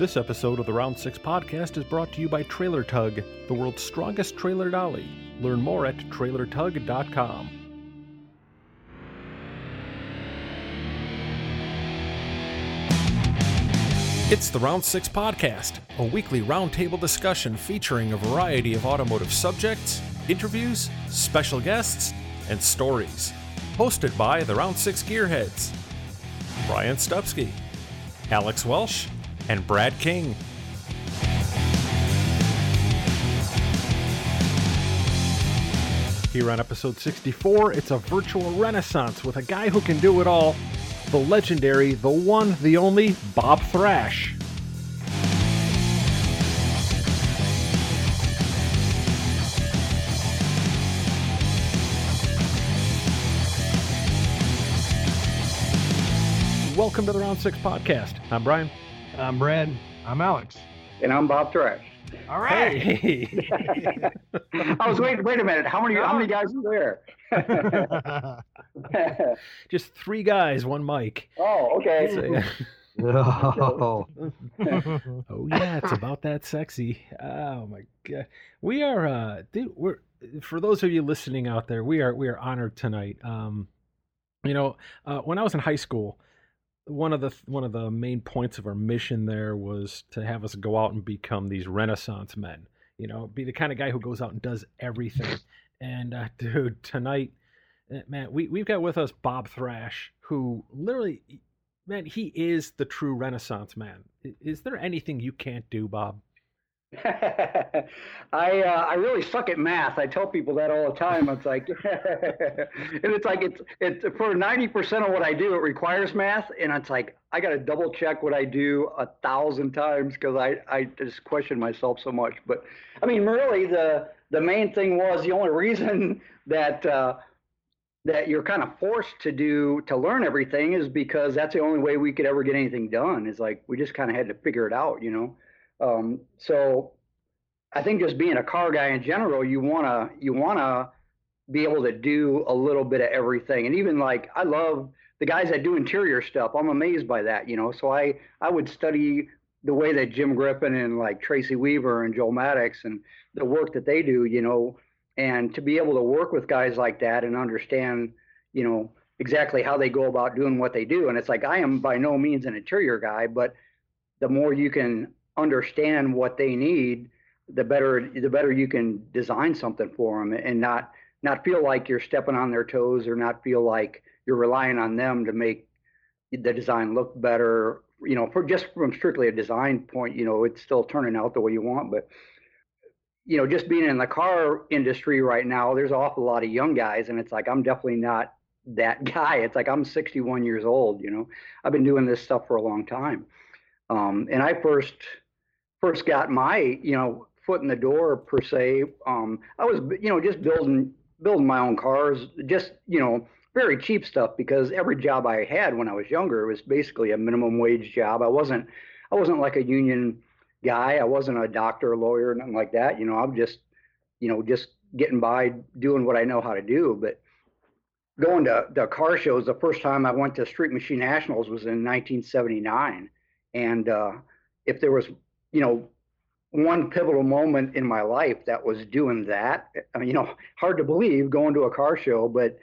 This episode of the Round 6 podcast is brought to you by Trailer Tug, the world's strongest trailer dolly. Learn more at trailertug.com. It's the Round 6 podcast, a weekly roundtable discussion featuring a variety of automotive subjects, interviews, special guests, and stories. Hosted by the Round 6 Gearheads Brian Stupski, Alex Welsh, and Brad King. Here on episode 64, it's a virtual renaissance with a guy who can do it all the legendary, the one, the only Bob Thrash. Welcome to the Round 6 podcast. I'm Brian. I'm Brad. I'm Alex. And I'm Bob Thrash. All right. Hey. I was waiting. Wait a minute. How many? How many guys are there? Just three guys, one mic. oh, okay. So, yeah. oh. Oh yeah, it's about that sexy. Oh my god, we are, uh, dude. We're for those of you listening out there, we are we are honored tonight. Um, you know, uh, when I was in high school, one of the one of the main points of our mission there was to have us go out and become these Renaissance men. You know, be the kind of guy who goes out and does everything. And uh, dude, tonight, eh, man, we we've got with us Bob Thrash, who literally, man, he is the true Renaissance man. Is there anything you can't do, Bob? I uh, I really suck at math. I tell people that all the time. It's like, and it's like it's it's for ninety percent of what I do, it requires math, and it's like I got to double check what I do a thousand times because I I just question myself so much. But I mean, really, the the main thing was the only reason that. Uh, that you're kind of forced to do to learn everything is because that's the only way we could ever get anything done is like we just kind of had to figure it out you know um, so I think just being a car guy in general, you wanna you wanna be able to do a little bit of everything. And even like I love the guys that do interior stuff. I'm amazed by that, you know. So I I would study the way that Jim Griffin and like Tracy Weaver and Joel Maddox and the work that they do, you know, and to be able to work with guys like that and understand, you know, exactly how they go about doing what they do. And it's like I am by no means an interior guy, but the more you can understand what they need, the better the better you can design something for them and not not feel like you're stepping on their toes or not feel like you're relying on them to make the design look better. You know for just from strictly a design point you know it's still turning out the way you want but you know just being in the car industry right now there's an awful lot of young guys and it's like i'm definitely not that guy. It's like i'm 61 years old you know? I've been doing this stuff for a long time um, and i first first got my you know foot in the door per se. Um, i was you know just building building my own cars just you know very cheap stuff because every job i had when i was younger was basically a minimum wage job. I wasn't i wasn't like a union guy. I wasn't a doctor lawyer nothing like that. You know i'm just you know just getting by doing what i know how to do. But going to the car shows the first time i went to street machine nationals was in 1979 and uh, if there was you know one pivotal moment in my life that was doing that. I mean, you know, hard to believe going to a car show, but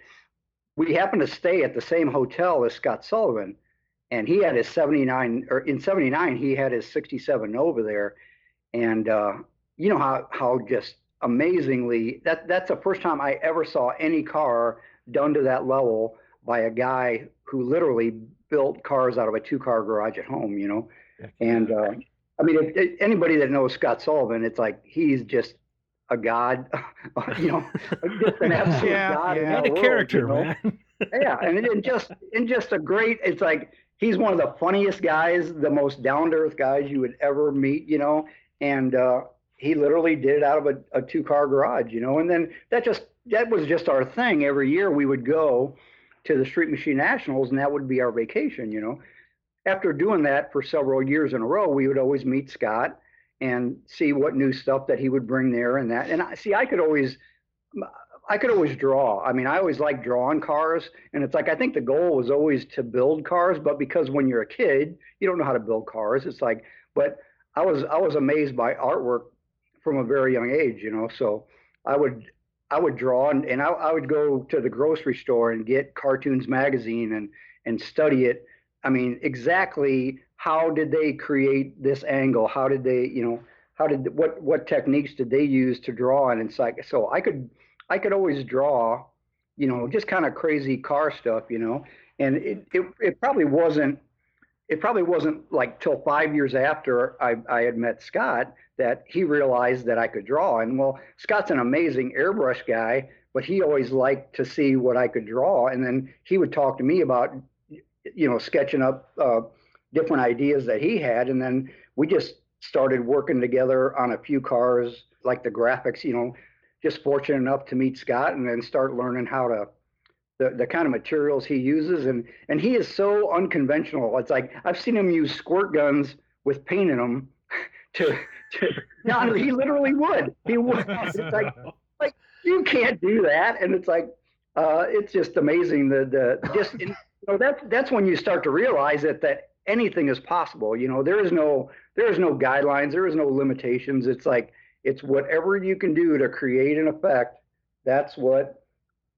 we happened to stay at the same hotel as Scott Sullivan, and he had his 79 or in 79 he had his 67 Nova there, and uh, you know how how just amazingly that that's the first time I ever saw any car done to that level by a guy who literally built cars out of a two car garage at home, you know, and. Uh, I mean, if, if anybody that knows Scott Sullivan, it's like he's just a god, you know, just an absolute Yeah, god. in yeah. that and a world, character, you know? man. yeah, and, and just and just a great. It's like he's one of the funniest guys, the most down to earth guys you would ever meet, you know. And uh, he literally did it out of a, a two car garage, you know. And then that just that was just our thing. Every year we would go to the Street Machine Nationals, and that would be our vacation, you know after doing that for several years in a row, we would always meet Scott and see what new stuff that he would bring there and that. And I see, I could always, I could always draw. I mean, I always liked drawing cars, and it's like I think the goal was always to build cars, but because when you're a kid, you don't know how to build cars. It's like, but I was I was amazed by artwork from a very young age, you know. So I would I would draw and, and I, I would go to the grocery store and get cartoons magazine and and study it. I mean, exactly how did they create this angle? How did they, you know, how did what what techniques did they use to draw? And it's like so I could I could always draw, you know, just kind of crazy car stuff, you know. And it, it it probably wasn't it probably wasn't like till five years after I, I had met Scott that he realized that I could draw. And well, Scott's an amazing airbrush guy, but he always liked to see what I could draw. And then he would talk to me about, you know, sketching up uh, different ideas that he had. And then we just started working together on a few cars, like the graphics, you know, just fortunate enough to meet Scott and then start learning how to the, the kind of materials he uses and and he is so unconventional. It's like i've seen him use squirt guns with paint in them to, to no, he literally would. He would. It's like like you can't do that. And it's like uh, it's just amazing the the just you know that's that's when you start to realize that that anything is possible. You know there is no there is no guidelines there is no limitations. It's like it's whatever you can do to create an effect that's what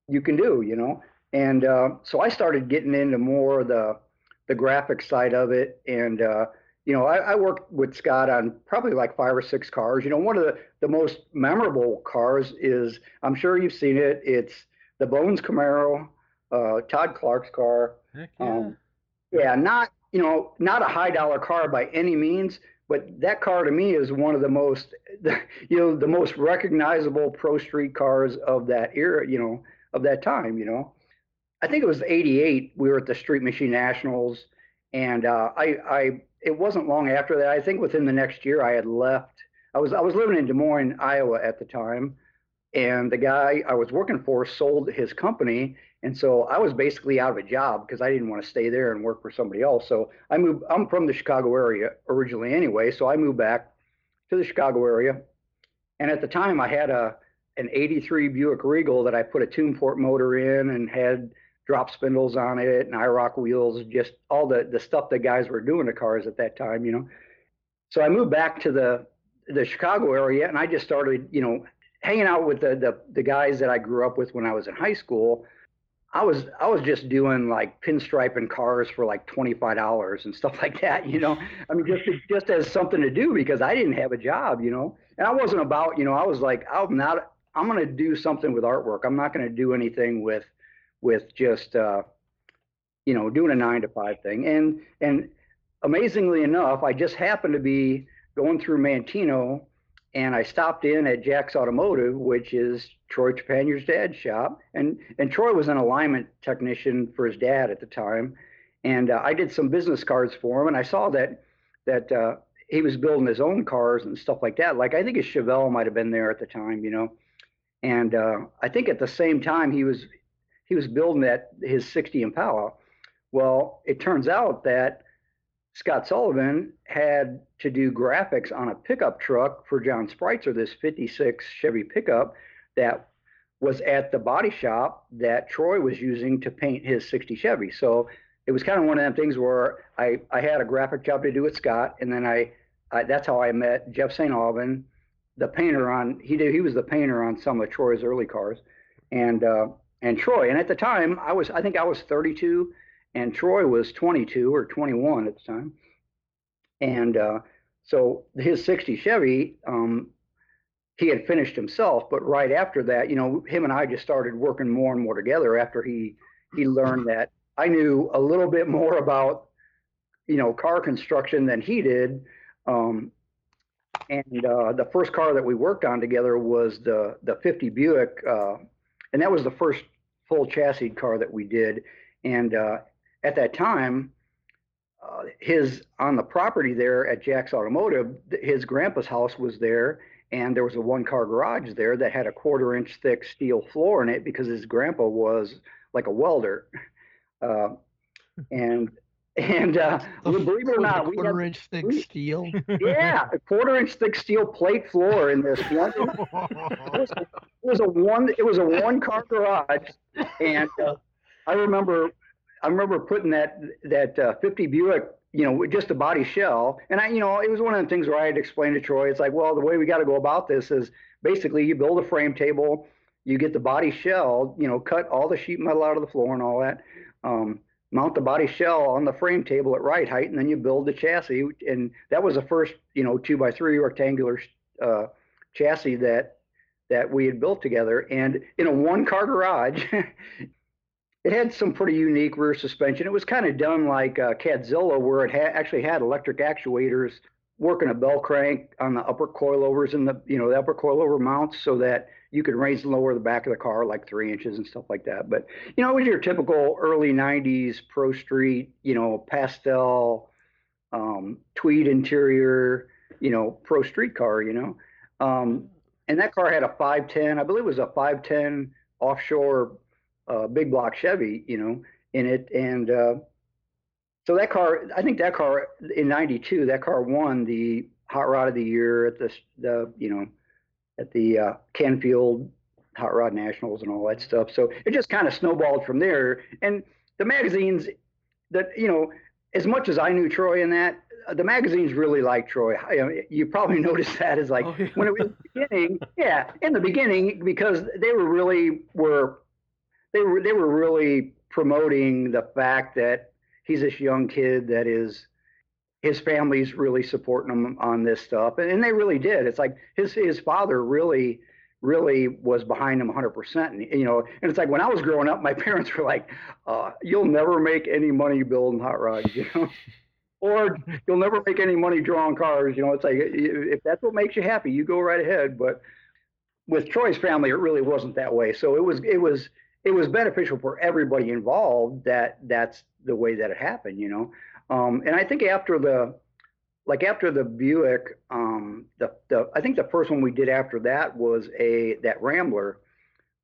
you can do you know and uh, so I started getting into more the the graphic side of it. And uh, you know, I, I, worked with Scott on probably like five or six cars. You know, one of the the most memorable cars is I'm sure you've seen it. It's the Bones Camaro, uh, Todd Clark's car. Heck yeah. Um, yeah, not you know not a high dollar car by any means, but that car to me is one of the most you know the most recognizable pro street cars of that era. You know of that time. You know. I think it was 88. We were at the Street Machine Nationals, and uh, I, I, it wasn't long after that. I think within the next year, I had left. I was, I was living in Des Moines, Iowa at the time, and the guy I was working for sold his company, and so I was basically out of a job because I didn't want to stay there and work for somebody else. So I moved. I'm from the Chicago area originally, anyway. So I moved back to the Chicago area, and at the time, I had a an 83 Buick Regal that I put a Tuned Port motor in and had drop spindles on it and IROC wheels, just all the, the stuff that guys were doing to cars at that time, you know. So I moved back to the the Chicago area and I just started, you know, hanging out with the, the the guys that I grew up with when I was in high school. I was I was just doing like pinstriping cars for like twenty five dollars and stuff like that, you know. I mean, just just as something to do because I didn't have a job, you know. And I wasn't about, you know, I was like, I'm not. I'm going to do something with artwork. I'm not going to do anything with with just uh, you know doing a nine to five thing. And and amazingly enough, I just happened to be going through Manteno, and I stopped in at Jack's Automotive, which is Troy Trepanier's dad's shop, and and Troy was an alignment technician for his dad at the time, and uh, I did some business cards for him, and I saw that that uh, he was building his own cars and stuff like that. Like I think his Chevelle might have been there at the time, you know. And uh, I think at the same time he was he was building that his 60 Impala. Well, it turns out that Scott Sullivan had to do graphics on a pickup truck for John Spreitzer, this 56 Chevy pickup that was at the body shop that Troy was using to paint his 60 Chevy. So it was kind of one of them things where I, I had a graphic job to do with Scott, and then I, I that's how I met Jeff St. Alban, the painter on he did he was the painter on some of Troy's early cars, and uh, and Troy. And at the time, I was I think I was 32, and Troy was 22 or 21 at the time. And uh, so his 60 Chevy, um, he had finished himself, but right after that, you know, him and I just started working more and more together after he he learned that I knew a little bit more about you know car construction than he did. Um, and uh, the first car that we worked on together was the the 50 Buick uh, and that was the first full chassis car that we did. And uh, at that time, uh, his on the property there at Jack's Automotive, his grandpa's house was there, and there was a one-car garage there that had a quarter-inch thick steel floor in it because his grandpa was like a welder. Uh, and and uh, believe it or not, we quarter inch thick we, steel. Yeah, a quarter inch thick steel plate floor in this one. it, was a, it was a one. It was a one car garage, and uh, I remember, I remember putting that that uh, 50 Buick you know, just a body shell. And I, you know, it was one of the things where I had to explain to Troy. It's like, well, the way we got to go about this is basically you build a frame table, you get the body shell, you know, cut all the sheet metal out of the floor and all that. Um, mount the body shell on the frame table at right height, and then you build the chassis. And that was the first, you know, two by three rectangular uh, chassis that that we had built together. And in a one car garage, it had some pretty unique rear suspension. It was kind of done like uh, Cadzilla, where it ha- actually had electric actuators working a bell crank on the upper coilovers and the you know the upper coilover mounts, so that you could raise and lower the back of the car like three inches and stuff like that. But you know, it was your typical early '90s Pro Street, you know, pastel, um, tweed interior, you know, Pro Street car, you know. Um, and that car had a 510, I believe it was a 510 offshore uh, big block Chevy, you know, in it. And uh, so that car, I think that car in '92, that car won the Hot Rod of the Year at the, the you know, at the uh, Canfield Hot Rod Nationals and all that stuff. So it just kind of snowballed from there. And the magazines that, you know, as much as I knew Troy in that, the magazines really liked Troy. You probably noticed that is like oh, yeah. when it was beginning, yeah, in the beginning because they were really were they were they were really promoting the fact that he's this young kid that is his family's really supporting him on this stuff and, and they really did. It's like his his father really really was behind him 100% and, you know and it's like when i was growing up my parents were like uh, you'll never make any money building hot rods you know? Or you'll never make any money drawing cars you know? It's like if that's what makes you happy you go right ahead. But with troy's family it really wasn't that way. So it was it was it was beneficial for everybody involved that that's the way that it happened, you know. Um, and I think after the like after the Buick, um, the the I think the first one we did after that was a that Rambler.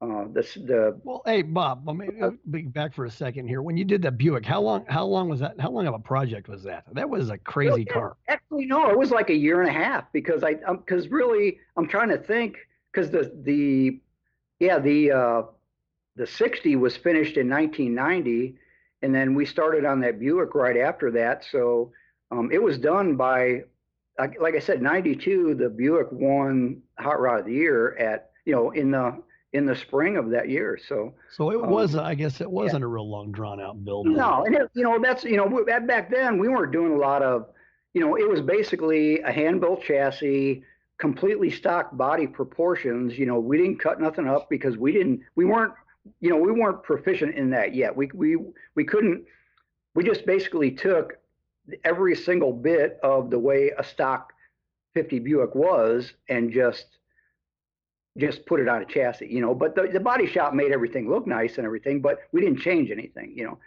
Uh, the the well, hey Bob, let me uh, be back for a second here. When you did the Buick, how long how long was that? How long of a project was that? That was a crazy car. Actually, no, it was like a year and a half because I because um, really I'm trying to think because the the yeah the uh, the 60 was finished in 1990, and then we started on that Buick right after that. So um, it was done by, like, like I said, 92. The Buick won Hot Rod of the Year at you know in the in the spring of that year. So so it um, was, I guess, it wasn't yeah. a real long drawn out build. No, and it, you know that's you know back then we weren't doing a lot of, you know, it was basically a hand built chassis completely stock body proportions. You know, we didn't cut nothing up because we didn't, we weren't you know, we weren't proficient in that yet. We we we couldn't. We just basically took every single bit of the way a stock 50 Buick was and just just put it on a chassis, you know. But the, the body shop made everything look nice and everything, but we didn't change anything, you know.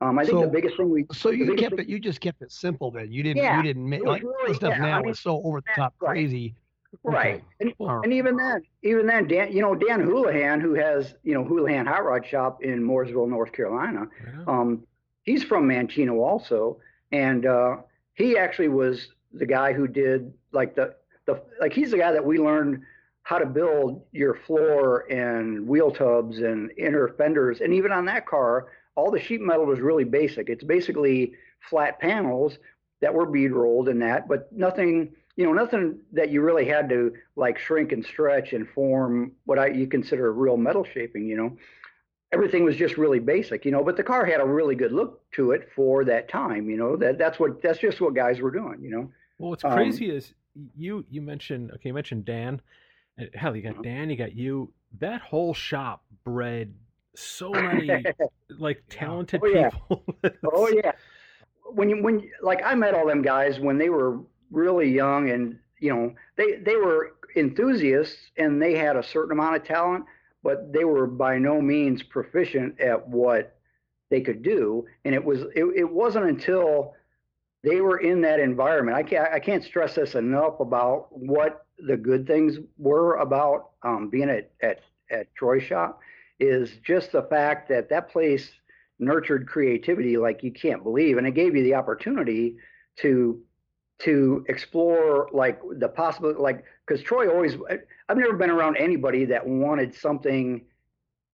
Um, I think so, the biggest thing we so you kept thing, it you just kept it simple then. You didn't yeah, you didn't make like really, stuff yeah, now I mean, is so over the top right. crazy. Right. Okay. And, and, even then, even then, Dan, you know, Dan Houlihan, who has, you know, Houlihan Hot Rod Shop in Mooresville, North Carolina, yeah. um, he's from Manteno also. And uh, he actually was the guy who did like the, the, like he's the guy that we learned how to build your floor and wheel tubs and inner fenders. And even on that car, all the sheet metal was really basic. It's basically flat panels that were bead rolled and that, but nothing, you know, nothing that you really had to like shrink and stretch and form what I you consider a real metal shaping, you know. Everything was just really basic, you know, but the car had a really good look to it for that time, you know. That that's what that's just what guys were doing, you know. Well, what's crazy um, is you you mentioned okay, you mentioned Dan. Hell, you got uh-huh. Dan, you got you. That whole shop bred so many like talented oh, yeah. people. oh yeah. When you when like I met all them guys when they were really young and you know they they were enthusiasts and they had a certain amount of talent but they were by no means proficient at what they could do. And it was it, it wasn't until they were in that environment i can't i can't stress this enough about what the good things were about um, being at, at at troy shop is just the fact that that place nurtured creativity like you can't believe. And it gave you the opportunity to to explore like the possible like because Troy always I've never been around anybody that wanted something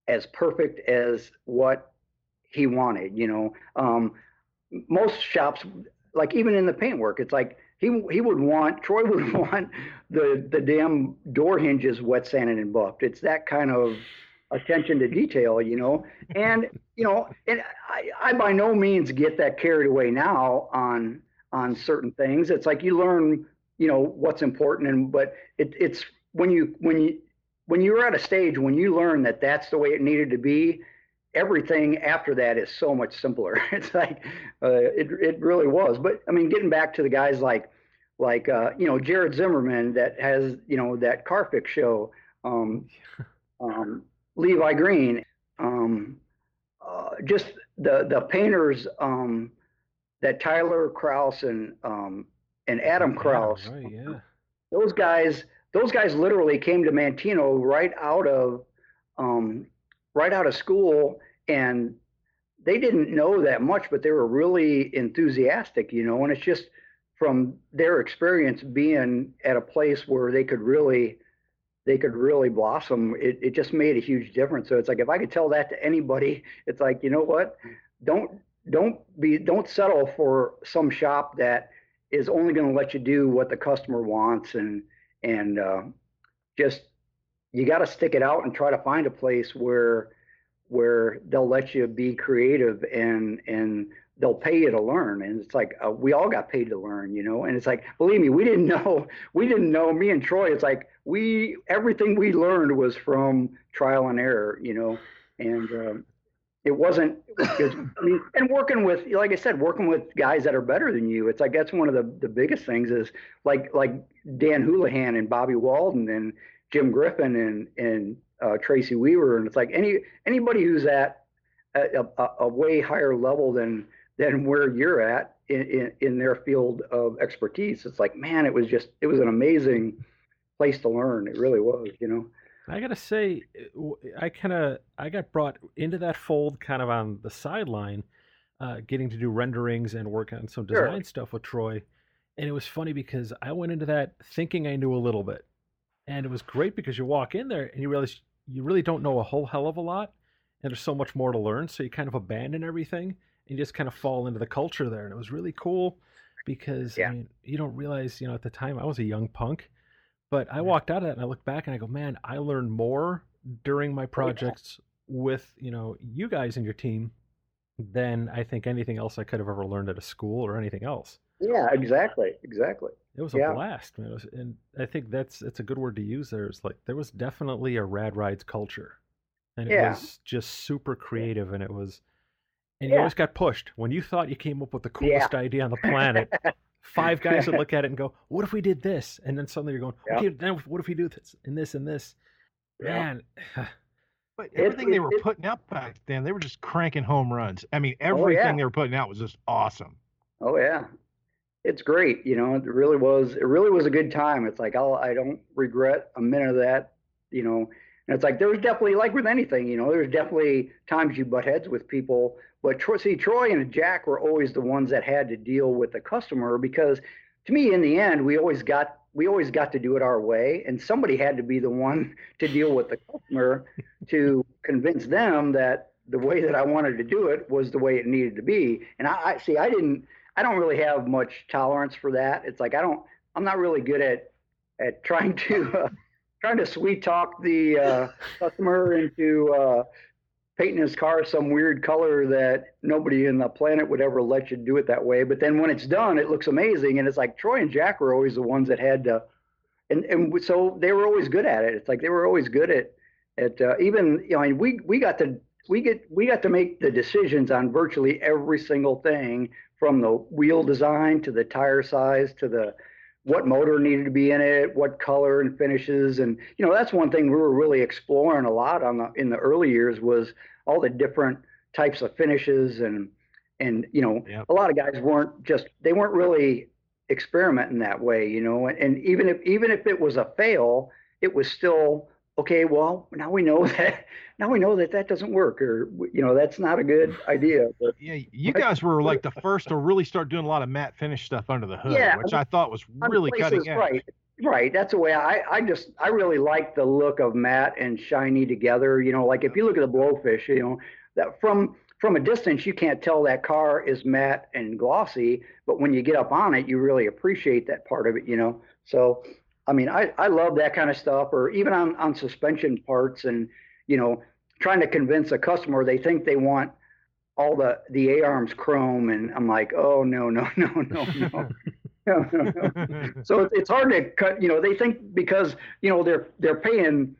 as perfect as what he wanted. You know, um, most shops like even in the paintwork, it's like he he would want Troy would want the the damn door hinges wet sanded and buffed. It's that kind of attention to detail, you know. And you know, and I, I by no means get that carried away now on on certain things. It's like you learn, you know, what's important, and but it, it's when you when you when you're at a stage when you learn that that's the way it needed to be everything after that is so much simpler. It's like uh, it it really was. But I mean, getting back to the guys like like uh, you know Jared Zimmerman that has you know that Carfix show, um, um, Levi Green, um, uh, just the the painters um, that Tyler Kraus and um, and Adam Kraus. Right, yeah. Those guys, those guys literally came to Manteno right out of um, right out of school and they didn't know that much, but they were really enthusiastic, you know, and it's just from their experience being at a place where they could really they could really blossom it, it just made a huge difference so it's like if i could tell that to anybody it's like you know what don't don't be don't settle for some shop that is only going to let you do what the customer wants and and uh, just you got to stick it out and try to find a place where where they'll let you be creative and and they'll pay you to learn. And it's like uh, we all got paid to learn you know? And it's like believe me we didn't know we didn't know me and troy it's like we everything we learned was from trial and error you know? And um, it wasn't it was, i mean and working with like i said working with guys that are better than you it's like that's one of the, the biggest things is like like dan houlihan and bobby walden and jim griffin and and uh, Tracy Weaver, and it's like any anybody who's at a, a, a, way higher level than than where you're at in, in, in their field of expertise. It's like, man, it was just it was an amazing place to learn. It really was, you know. I gotta say, I kind of I got brought into that fold kind of on the sideline, uh, getting to do renderings and work on some design sure. stuff with Troy, and it was funny because I went into that thinking I knew a little bit, and it was great because you walk in there and you realize you really don't know a whole hell of a lot, and there's so much more to learn. So you kind of abandon everything and you just kind of fall into the culture there. And it was really cool because yeah. I mean, you don't realize, you know, at the time I was a young punk, but I walked out of that and I look back and I go, man, I learned more during my projects oh, yeah. with, you know, you guys and your team than I think anything else I could have ever learned at a school or anything else. Yeah, exactly, exactly. It was a yeah. blast, man. Was, and I think that's it's a good word to use. There is like there was definitely a rad rides culture, and it yeah. was just super creative, and it was, and yeah. you always got pushed when you thought you came up with the coolest idea on the planet. Five guys would look at it and go, "What if we did this?" And then suddenly you're going, "Okay, then what if we do this and this and this?" Man. But everything it, they were it, putting out back then, they were just cranking home runs. I mean, everything oh, yeah. they were putting out was just awesome. Oh yeah, it's great. You know, it really was. It really was a good time. It's like I'll, I don't regret a minute of that. You know, and it's like there was definitely like with anything. You know, there's definitely times you butt heads with people. But Troy, see, Troy and Jack were always the ones that had to deal with the customer because, to me, in the end, we always got we always got to do it our way, and somebody had to be the one to deal with the customer to convince them that the way that I wanted to do it was the way it needed to be. And I, I see, I didn't. I don't really have much tolerance for that. It's like I don't. I'm not really good at at trying to uh, trying to sweet talk the uh, customer into uh, painting his car some weird color that nobody in the planet would ever let you do it that way. But then when it's done, it looks amazing. And it's like Troy and Jack were always the ones that had to, and and so they were always good at it. It's like they were always good at at uh, even you know. I mean, we we got to we get we got to make the decisions on virtually every single thing from the wheel design to the tire size to the what motor needed to be in it, what color and finishes, and you know that's one thing we were really exploring a lot on the in the early years was all the different types of finishes and and you know yep. a lot of guys weren't just they weren't really experimenting that way, you know, and, and even if even if it was a fail, it was still okay, well, now we know that now we know that that doesn't work, or you know, that's not a good idea. But, yeah, you guys were like the first to really start doing a lot of matte finish stuff under the hood, yeah, which I thought was really cutting edge. Right, right. That's the way I I just I really like the look of matte and shiny together. You know, like if you look at the blowfish, you know, that from from a distance, you can't tell that car is matte and glossy, but when you get up on it, you really appreciate that part of it, you know. So, I mean, I, I love that kind of stuff, or even on, on suspension parts and, you know, trying to convince a customer they think they want all the, the A arms chrome. And I'm like, oh, no, no, no, no, no. no, no, no. so it's hard to cut, you know, they think because, you know, they're, they're paying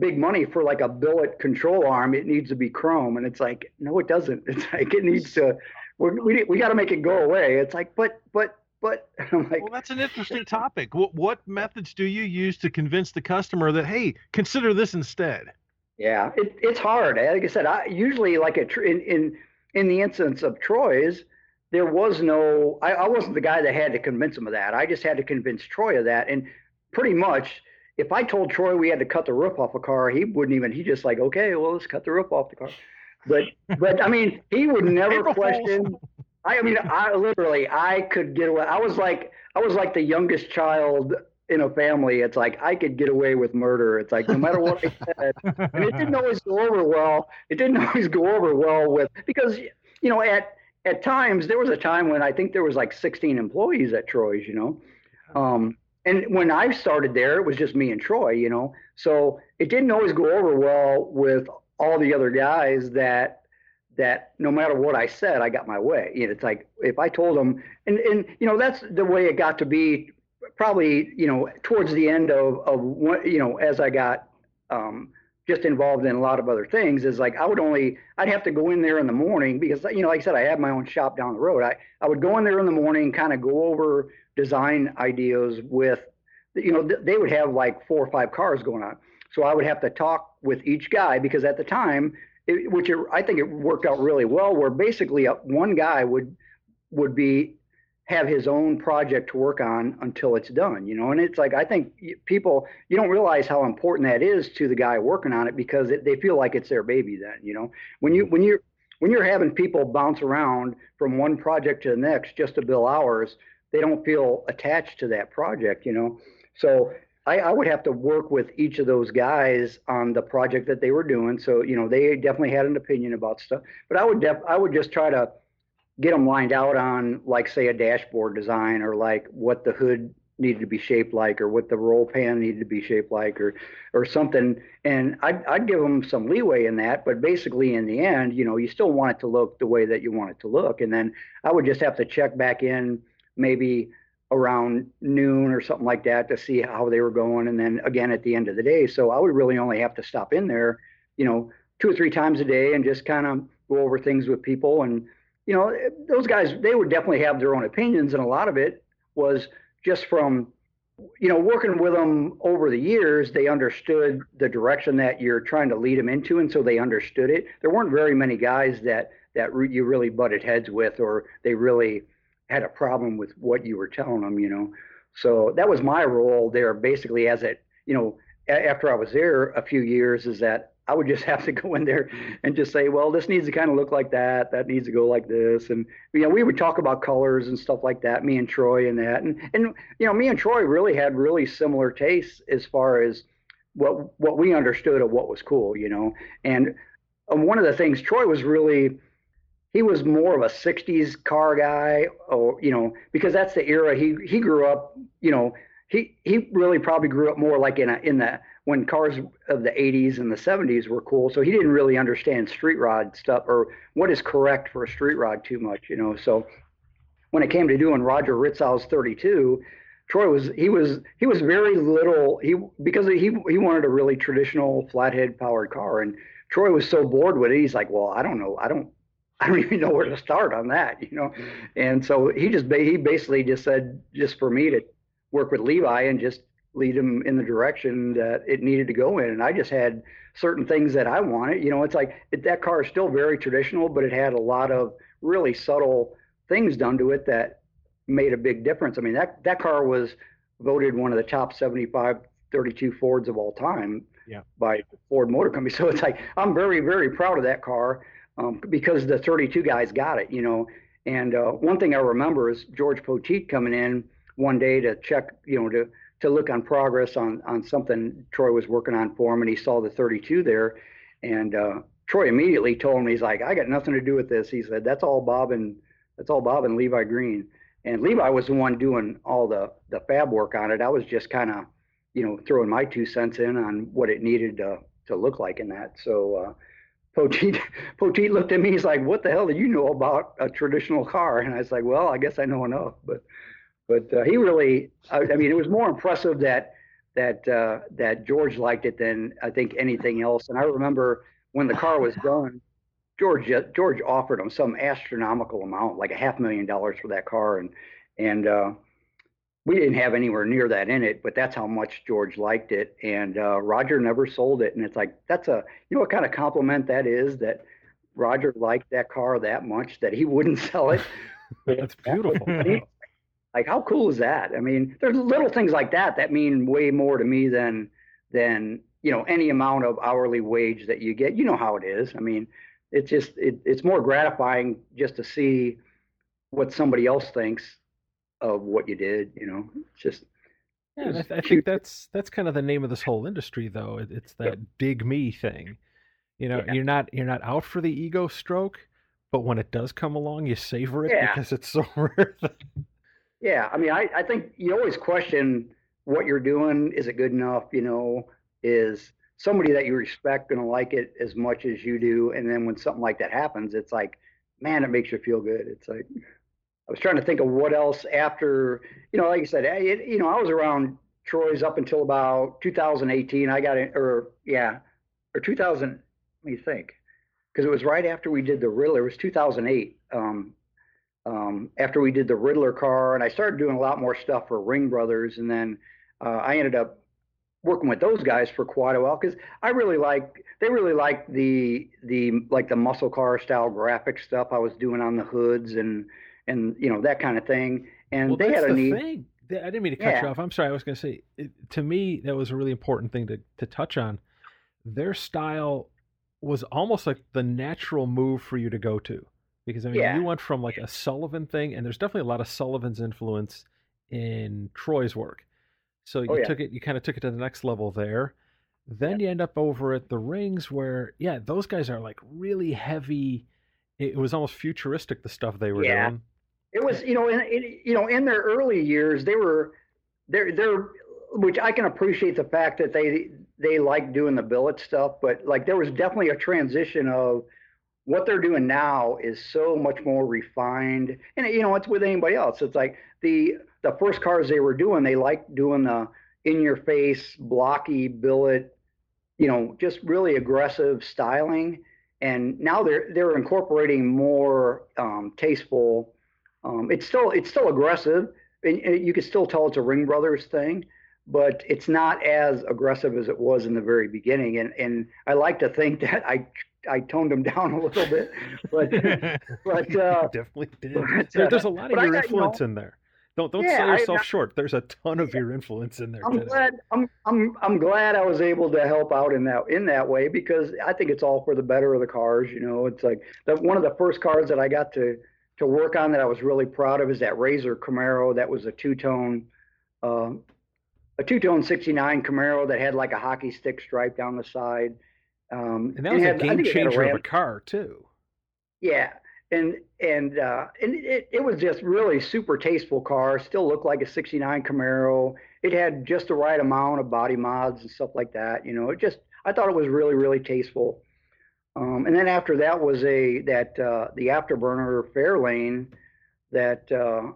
big money for like a billet control arm, it needs to be chrome. And it's like, no, it doesn't. It's like, it needs to, we, we, we got to make it go away. It's like, but, but, but I'm like, well, that's an interesting topic. What, what methods do you use to convince the customer that, hey, consider this instead? Yeah, it, it's hard. Eh, like I said, I usually like a, in, in, in the instance of Troy's, there was no, I, I wasn't the guy that had to convince him of that. I just had to convince Troy of that. And pretty much, if I told Troy we had to cut the roof off a car, he wouldn't even. He just like, okay, well, let's cut the roof off the car. But but I mean, he would never question. I, mean, I literally, I could get away. I was like, I was like the youngest child in a family. It's like I could get away with murder. It's like no matter what I said, and it didn't always go over well. It didn't always go over well with because you know at at times there was a time when I think there was like 16 employees at Troy's. You know. Um, and when I started there, it was just me and Troy, you know. So it didn't always go over well with all the other guys that that no matter what I said, I got my way. It's like if I told them, and and you know that's the way it got to be. Probably you know towards the end of of you know as I got um, just involved in a lot of other things is like I would only I'd have to go in there in the morning because you know like I said I had my own shop down the road. I I would go in there in the morning, kind of go over design ideas with, you know, they would have like four or five cars going on. So I would have to talk with each guy because at the time, it, which it, I think it worked out really well, where basically a, one guy would would be have his own project to work on until it's done, you know. And it's like I think people you don't realize how important that is to the guy working on it because it, they feel like it's their baby then, you know. When you mm-hmm. when you when you're having people bounce around from one project to the next just to bill hours, they don't feel attached to that project, you know. So I, I, would have to work with each of those guys on the project that they were doing. So you know, they definitely had an opinion about stuff. But I would def- I would just try to get them lined out on like say a dashboard design or like what the hood needed to be shaped like or what the roll pan needed to be shaped like or or something and I'd, I'd give them some leeway in that but basically in the end you know you still want it to look the way that you want it to look and then i would just have to check back in maybe around noon or something like that to see how they were going. And then again at the end of the day so i would really only have to stop in there you know two or three times a day and just kind of go over things with people. And you know those guys they would definitely have their own opinions. And a lot of it was just from you know working with them over the years they understood the direction that you're trying to lead them into. And so they understood it. There weren't very many guys that that you really butted heads with or they really had a problem with what you were telling them, you know. So that was my role there, basically, as it, you know, after I was there a few years, is that I would just have to go in there and just say, well, this needs to kind of look like that, that needs to go like this, and you know, we would talk about colors and stuff like that, me and Troy and that, and and you know, me and Troy really had really similar tastes as far as what what we understood of what was cool, you know, and um, one of the things Troy was really he was more of a 60s car guy or you know because that's the era he he grew up you know he he really probably grew up more like in a in the when cars of the 80s and the 70s were cool. So he didn't really understand street rod stuff or what is correct for a street rod too much you know. So when it came to doing Roger Ritzow's 32 Troy was he was he was very little he because he he wanted a really traditional flathead powered car and Troy was so bored with it he's like well I don't know I don't I don't even know where to start on that, you know. Mm-hmm. And so he just he basically just said just for me to work with Levi and just lead him in the direction that it needed to go in. And I just had certain things that I wanted. You know, it's like it, that car is still very traditional, but it had a lot of really subtle things done to it that made a big difference. I mean, that that car was voted one of the top 75 32 Fords of all time yeah. by Ford Motor Company. So it's like I'm very very proud of that car um, because the 32 guys got it, you know. And uh, one thing I remember is George Poteet coming in one day to check, you know, to to look on progress on on something Troy was working on for him, and he saw the 32 there, and uh, Troy immediately told me he's like, I got nothing to do with this. He said that's all Bob and that's all Bob and Levi Green. And Levi was the one doing all the the fab work on it. I was just kind of, you know, throwing my two cents in on what it needed to to look like in that. So uh, Poteet Poteet looked at me. He's like, "What the hell do you know about a traditional car?" And I was like, "Well, I guess I know enough." But but uh, he really, I, I, mean, it was more impressive that that uh, that George liked it than I think anything else. And I remember when the car was done, George George offered him some astronomical amount, like a half million dollars for that car, and and uh, we didn't have anywhere near that in it, but that's how much George liked it. And uh, Roger never sold it, and it's like that's a you know what kind of compliment that is that Roger liked that car that much that he wouldn't sell it. that's beautiful. like how cool is that? I mean, there's little things like that that mean way more to me than than you know any amount of hourly wage that you get. You know how it is. I mean, it's just it, it's more gratifying just to see what somebody else thinks of what you did. You know, it's just. Yeah, I, th- I, think that's that's kind of the name of this whole industry, though. It, it's that dig me thing. You know, yeah. you're not you're not out for the ego stroke, but when it does come along, you savor it yeah. because it's so it. Yeah, I mean, I, I think you always question what you're doing. Is it good enough? You know, is somebody that you respect going to like it as much as you do? And then when something like that happens, it's like, man, it makes you feel good. It's like, I was trying to think of what else after, you know, like I said, it, you know, I was around Troy's up until about 2018. I got it, or yeah, or 2000. Let me think, because it was right after we did the Ridler. It was 2008. Um, um, after we did the Ridler car, and I started doing a lot more stuff for Ring Brothers, and then uh, I ended up working with those guys for quite a while because I really like they really like the the like the muscle car style graphic stuff I was doing on the hoods and and you know that kind of thing. And well, they had a the need. Thing. I didn't mean to cut yeah. you off. I'm sorry. I was going to say it, to me that was a really important thing to to touch on. Their style was almost like the natural move for you to go to because I mean yeah. you went from like a Sullivan thing, and there's definitely a lot of Sullivan's influence in Troy's work. So oh, you oh, yeah. took it, you kind of took it to the next level there. Then yeah. you end up over at the rings where, yeah, those guys are like really heavy. It was almost futuristic the stuff they were yeah. doing. It was, you know, in, in you know, in their early years, they were, they're, they're, which I can appreciate the fact that they they like doing the billet stuff, but like there was definitely a transition of what they're doing now is so much more refined. And you know it's with anybody else. It's like the the first cars they were doing they liked doing the in your face blocky billet you know just really aggressive styling. And now they're they're incorporating more um, tasteful um, it's still it's still aggressive and, and you can still tell it's a ring brothers thing but it's not as aggressive as it was in the very beginning and and i like to think that i I toned them down a little bit, but but uh, definitely did. But, there, there's a lot of your got, influence you know, in there. Don't don't yeah, sell yourself I, short. There's a ton of your influence in there. I'm today. glad. I'm I'm I'm glad I was able to help out in that in that way because I think it's all for the better of the cars. You know, it's like the, one of the first cars that I got to to work on that I was really proud of is that Razor Camaro. That was a two tone. Uh, a two-tone 69 Camaro that had like a hockey stick stripe down the side um, and that was a game changer of a car too. Yeah, and and uh, and it, it was just really super tasteful car. Still looked like a '69 Camaro. It had just the right amount of body mods and stuff like that. You know, it just I thought it was really really tasteful. Um, and then after that was a that uh, the afterburner Fairlane that uh,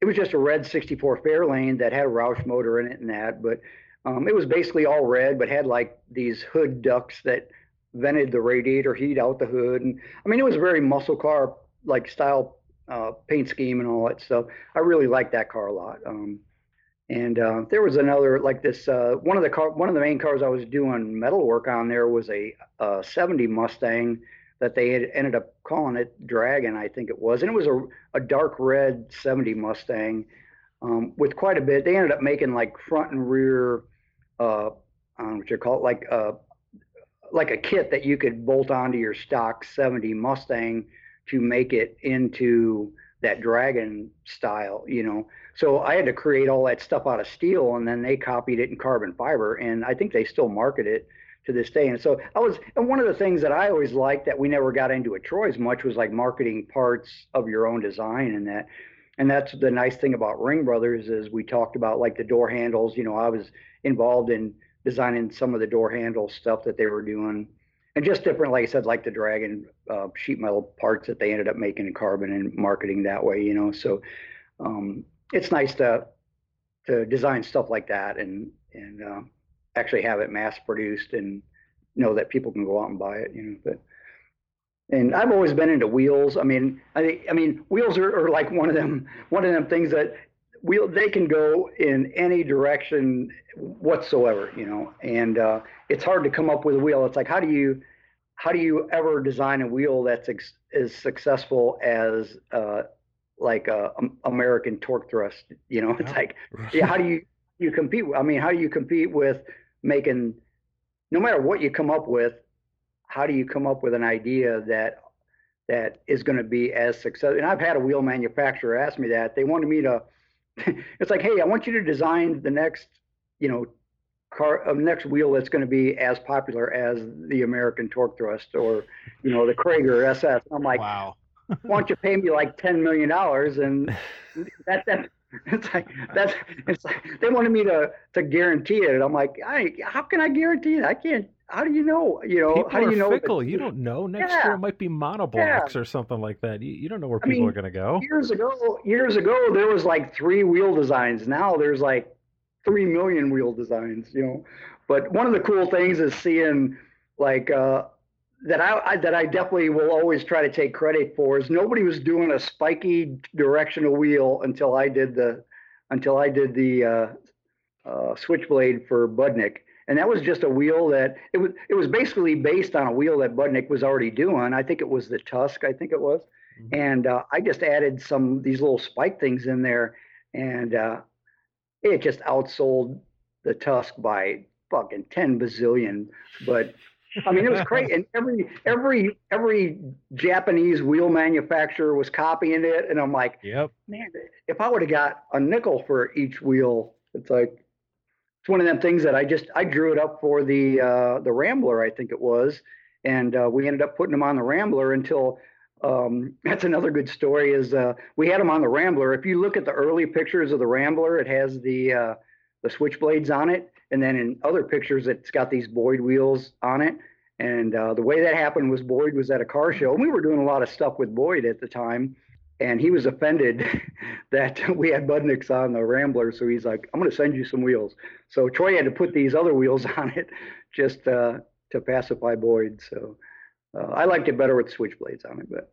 it was just a red 64 Fairlane that had a Roush motor in it and that, but um, it was basically all red, but had like these hood ducts that vented the radiator heat out the hood. And I mean, it was a very muscle car like style uh, paint scheme and all that stuff. I really liked that car a lot. Um, and uh, there was another like this uh, one of the car one of the main cars I was doing metal work on there was a, a 70 Mustang that they had ended up calling it Dragon, I think it was, and it was a, a dark red 70 Mustang um, with quite a bit. They ended up making like front and rear uh, um, what you call it, like a, uh, like a kit that you could bolt onto your stock 70 Mustang to make it into that dragon style, you know. So I had to create all that stuff out of steel and then they copied it in carbon fiber and I think they still market it to this day. And so I was, and one of the things that I always liked that we never got into at Troy as much was like marketing parts of your own design and that. And that's the nice thing about Ring Brothers is we talked about like the door handles. You know, I was involved in designing some of the door handle stuff that they were doing, and just different, like I said, like the Dragon uh, sheet metal parts that they ended up making in carbon and marketing that way. You know, so um, it's nice to to design stuff like that and and uh, actually have it mass produced and know that people can go out and buy it. You know, but and I've always been into wheels. I mean, I I mean, wheels are, are like one of them one of them things that wheel they can go in any direction whatsoever. You know, and uh, it's hard to come up with a wheel. It's like how do you how do you ever design a wheel that's ex- as successful as uh, like a, a, American torque thrust? You know, it's like yeah, how do you you compete? I mean, how do you compete with making no matter what you come up with how do you come up with an idea that that is going to be as successful? And I've had a wheel manufacturer ask me that. They wanted me to. it's like, hey, I want you to design the next, you know, car, uh, next wheel that's going to be as popular as the American Torque Thrust or, you know, the Cragar SS. I'm like, wow. why don't you pay me like ten million dollars and that that it's like that's it's like they wanted me to to guarantee it. I'm like, I how can I guarantee it? I can't how do you know? You know, people how do you know? Fickle. You don't know. Next yeah. year it might be monoblocks yeah. or something like that. You, you don't know where people I mean, are going to go. Years ago, years ago, there was like three wheel designs. Now there's like three million wheel designs. You know, but one of the cool things is seeing like uh, that I, I, that I definitely will always try to take credit for is nobody was doing a spiky directional wheel until I did the until I did the uh, uh, switchblade for Budnik and that was just a wheel that it was it was basically based on a wheel that Budnik was already doing. I think it was the Tusk, I think it was, mm-hmm. and uh, I just added some these little spike things in there, and uh, it just outsold the Tusk by fucking ten bazillion. But I mean, it was great, and every every every Japanese wheel manufacturer was copying it, and I'm like, yep, man, if I would have got a nickel for each wheel, it's like it's one of them things that I just I drew it up for the uh, the Rambler, I think it was, and uh, we ended up putting them on the Rambler until. Um, that's another good story. Is uh, we had them on the Rambler. If you look at the early pictures of the Rambler, it has the uh, the switchblades on it, and then in other pictures, it's got these Boyd wheels on it. And uh, the way that happened was Boyd was at a car show, and we were doing a lot of stuff with Boyd at the time and he was offended that we had Budniks on the Rambler. So he's like, "I'm going to send you some wheels." So Troy had to put these other wheels on it just uh, to pacify Boyd. So uh, I liked it better with switchblades on it, but.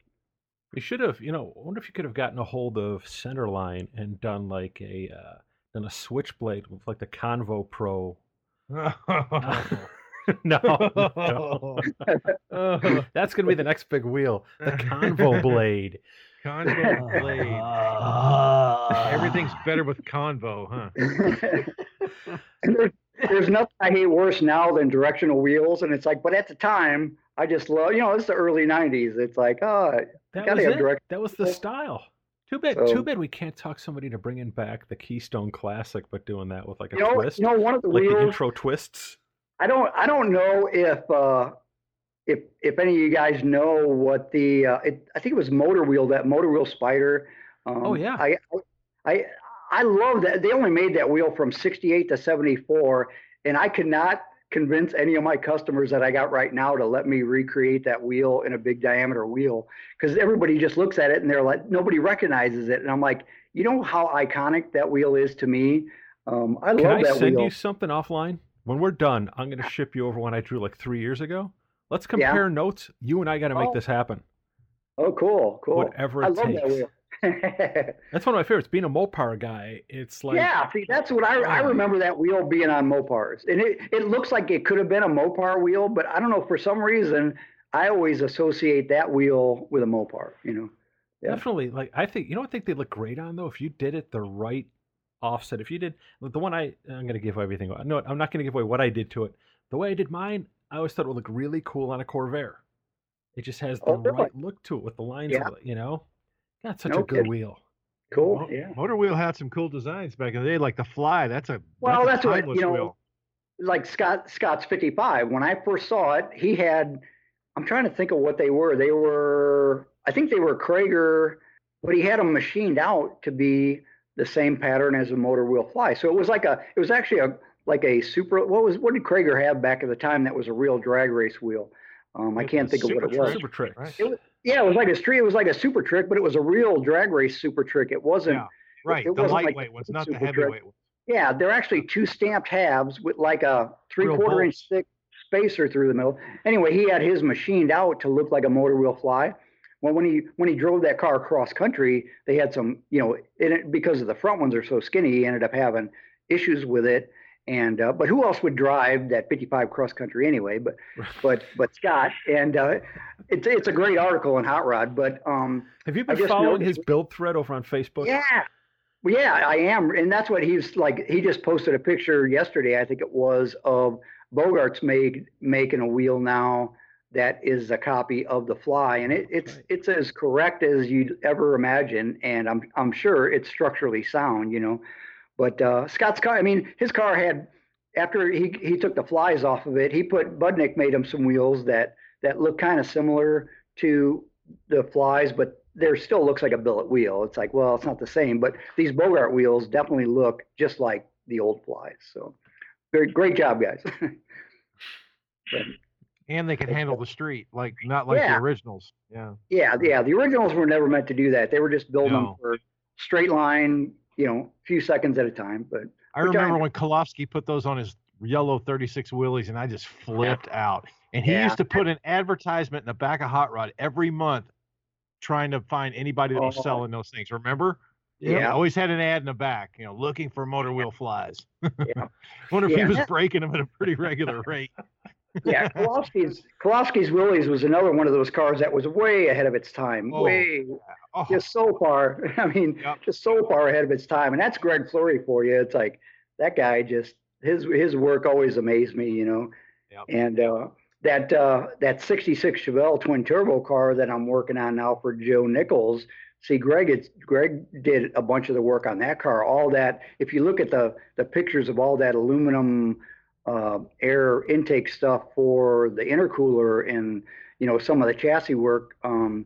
We should have, you know. I wonder if you could have gotten a hold of Centerline and done like a uh, done a switchblade with like the Convo Pro. no, no. that's gonna be the next big wheel, the Convo blade. Convo blade. Uh, Everything's better with convo, huh? there's, there's nothing I hate worse now than directional wheels, and it's like, but at the time, I just love. You know, it's the early '90s. It's like, oh, that was it. Direct- that was the style. Too bad. So, too bad we can't talk somebody to bringing back the Keystone Classic, but doing that with like a you know, twist. You know, one of the like wheels, the intro twists. I don't. I don't know if uh, if if any of you guys know what the uh, it, I think it was Motor Wheel that Motor Wheel Spider. Um, oh yeah. I I I love that they only made that wheel from 68 to 74, and I could not convince any of my customers that I got right now to let me recreate that wheel in a big diameter wheel because everybody just looks at it and they're like nobody recognizes it, and I'm like, you know how iconic that wheel is to me. Um, I Can love I that wheel. Can I send you something offline? When we're done, I'm going to ship you over one I drew like three years ago. Let's compare yeah. notes. You and I got to make oh. this happen. Oh, cool, cool. Whatever it I love takes. That wheel. that's one of my favorites. Being a Mopar guy, it's like yeah. See, that's what I I remember that wheel being on Mopars, and it it looks like it could have been a Mopar wheel, but I don't know for some reason I always associate that wheel with a Mopar. You know. Yeah. Definitely. Like I think you know I think they look great on though if you did it the right offset. If you did the one I I'm going to give everything. No, I'm not going to give away what I did to it. The way I did mine, I always thought it would look really cool on a Corvair. It just has the oh, right look to it with the lines yeah. it, you know? Got such no a good kidding. wheel. Cool. yeah. Motor Wheel had some cool designs back in the day, like the Fly. That's a well, that's, that's what you know. Wheel. like Scott Scott's 55. When I first saw it, he had. I'm trying to think of what they were. They were, I think they were Cragar, but he had them machined out to be the same pattern as a motor wheel fly. So it was like a, it was actually a like a super. What was what did Cragar have back at the time that was a real drag race wheel? Um, I can't think of what it was. Super trick. Right. It was, yeah, it was like a street. It was like a super trick, but it was a real drag race super trick. It wasn't. Yeah, right. It the lightweight like was not the heavyweight one. Yeah, they're actually two stamped halves with like a three Real quarter bolts. inch thick spacer through the middle. Anyway, he had his machined out to look like a motor wheel fly. Well, when he when he drove that car cross country, they had some, you know, in it because of the front ones are so skinny, he ended up having issues with it. And uh, but who else would drive that 55 cross country anyway? But but but Scott, and uh, it's it's a great article in Hot Rod. But um, have you been following his build thread over on Facebook? Yeah, well, yeah, I am, and that's what he's like. He just posted a picture yesterday, I think it was, of Bogart's made making a wheel now that is a copy of the Fly, and it, it's right. it's as correct as you'd ever imagine, and I'm I'm sure it's structurally sound, you know. But uh, Scott's car, I mean, his car had after he he took the flies off of it, he put Budnik made him some wheels that that look kind of similar to the flies, but there still looks like a billet wheel. It's like, well, it's not the same, but these Bogart wheels definitely look just like the old flies. So, very great job, guys. but, and they can handle the street, like not like yeah. the originals. Yeah. Yeah, yeah. The originals were never meant to do that. They were just building no. them for straight line, you know, a few seconds at a time. But I remember when Kolofsky put those on his yellow 36 wheelies, and I just flipped out. And he yeah. used to put an advertisement in the back of Hot Rod every month trying to find anybody that was oh. selling those things. Remember? Yeah. always had an ad in the back, you know, looking for motor wheel flies. Yeah. Wonder if yeah. he was breaking them at a pretty regular rate. yeah, Kolofsky's Kolofsky's Willys was another one of those cars that was way ahead of its time. Oh, way oh. just so far. I mean, yep. just so far ahead of its time. And that's Greg Fleury for you. It's like that guy just his his work always amazed me, you know. Yep. And uh that uh, that 66 Chevelle twin turbo car that I'm working on now for Joe Nichols. See, Greg, it's Greg did a bunch of the work on that car. All that, if you look at the the pictures of all that aluminum uh, air intake stuff for the intercooler and you know some of the chassis work um,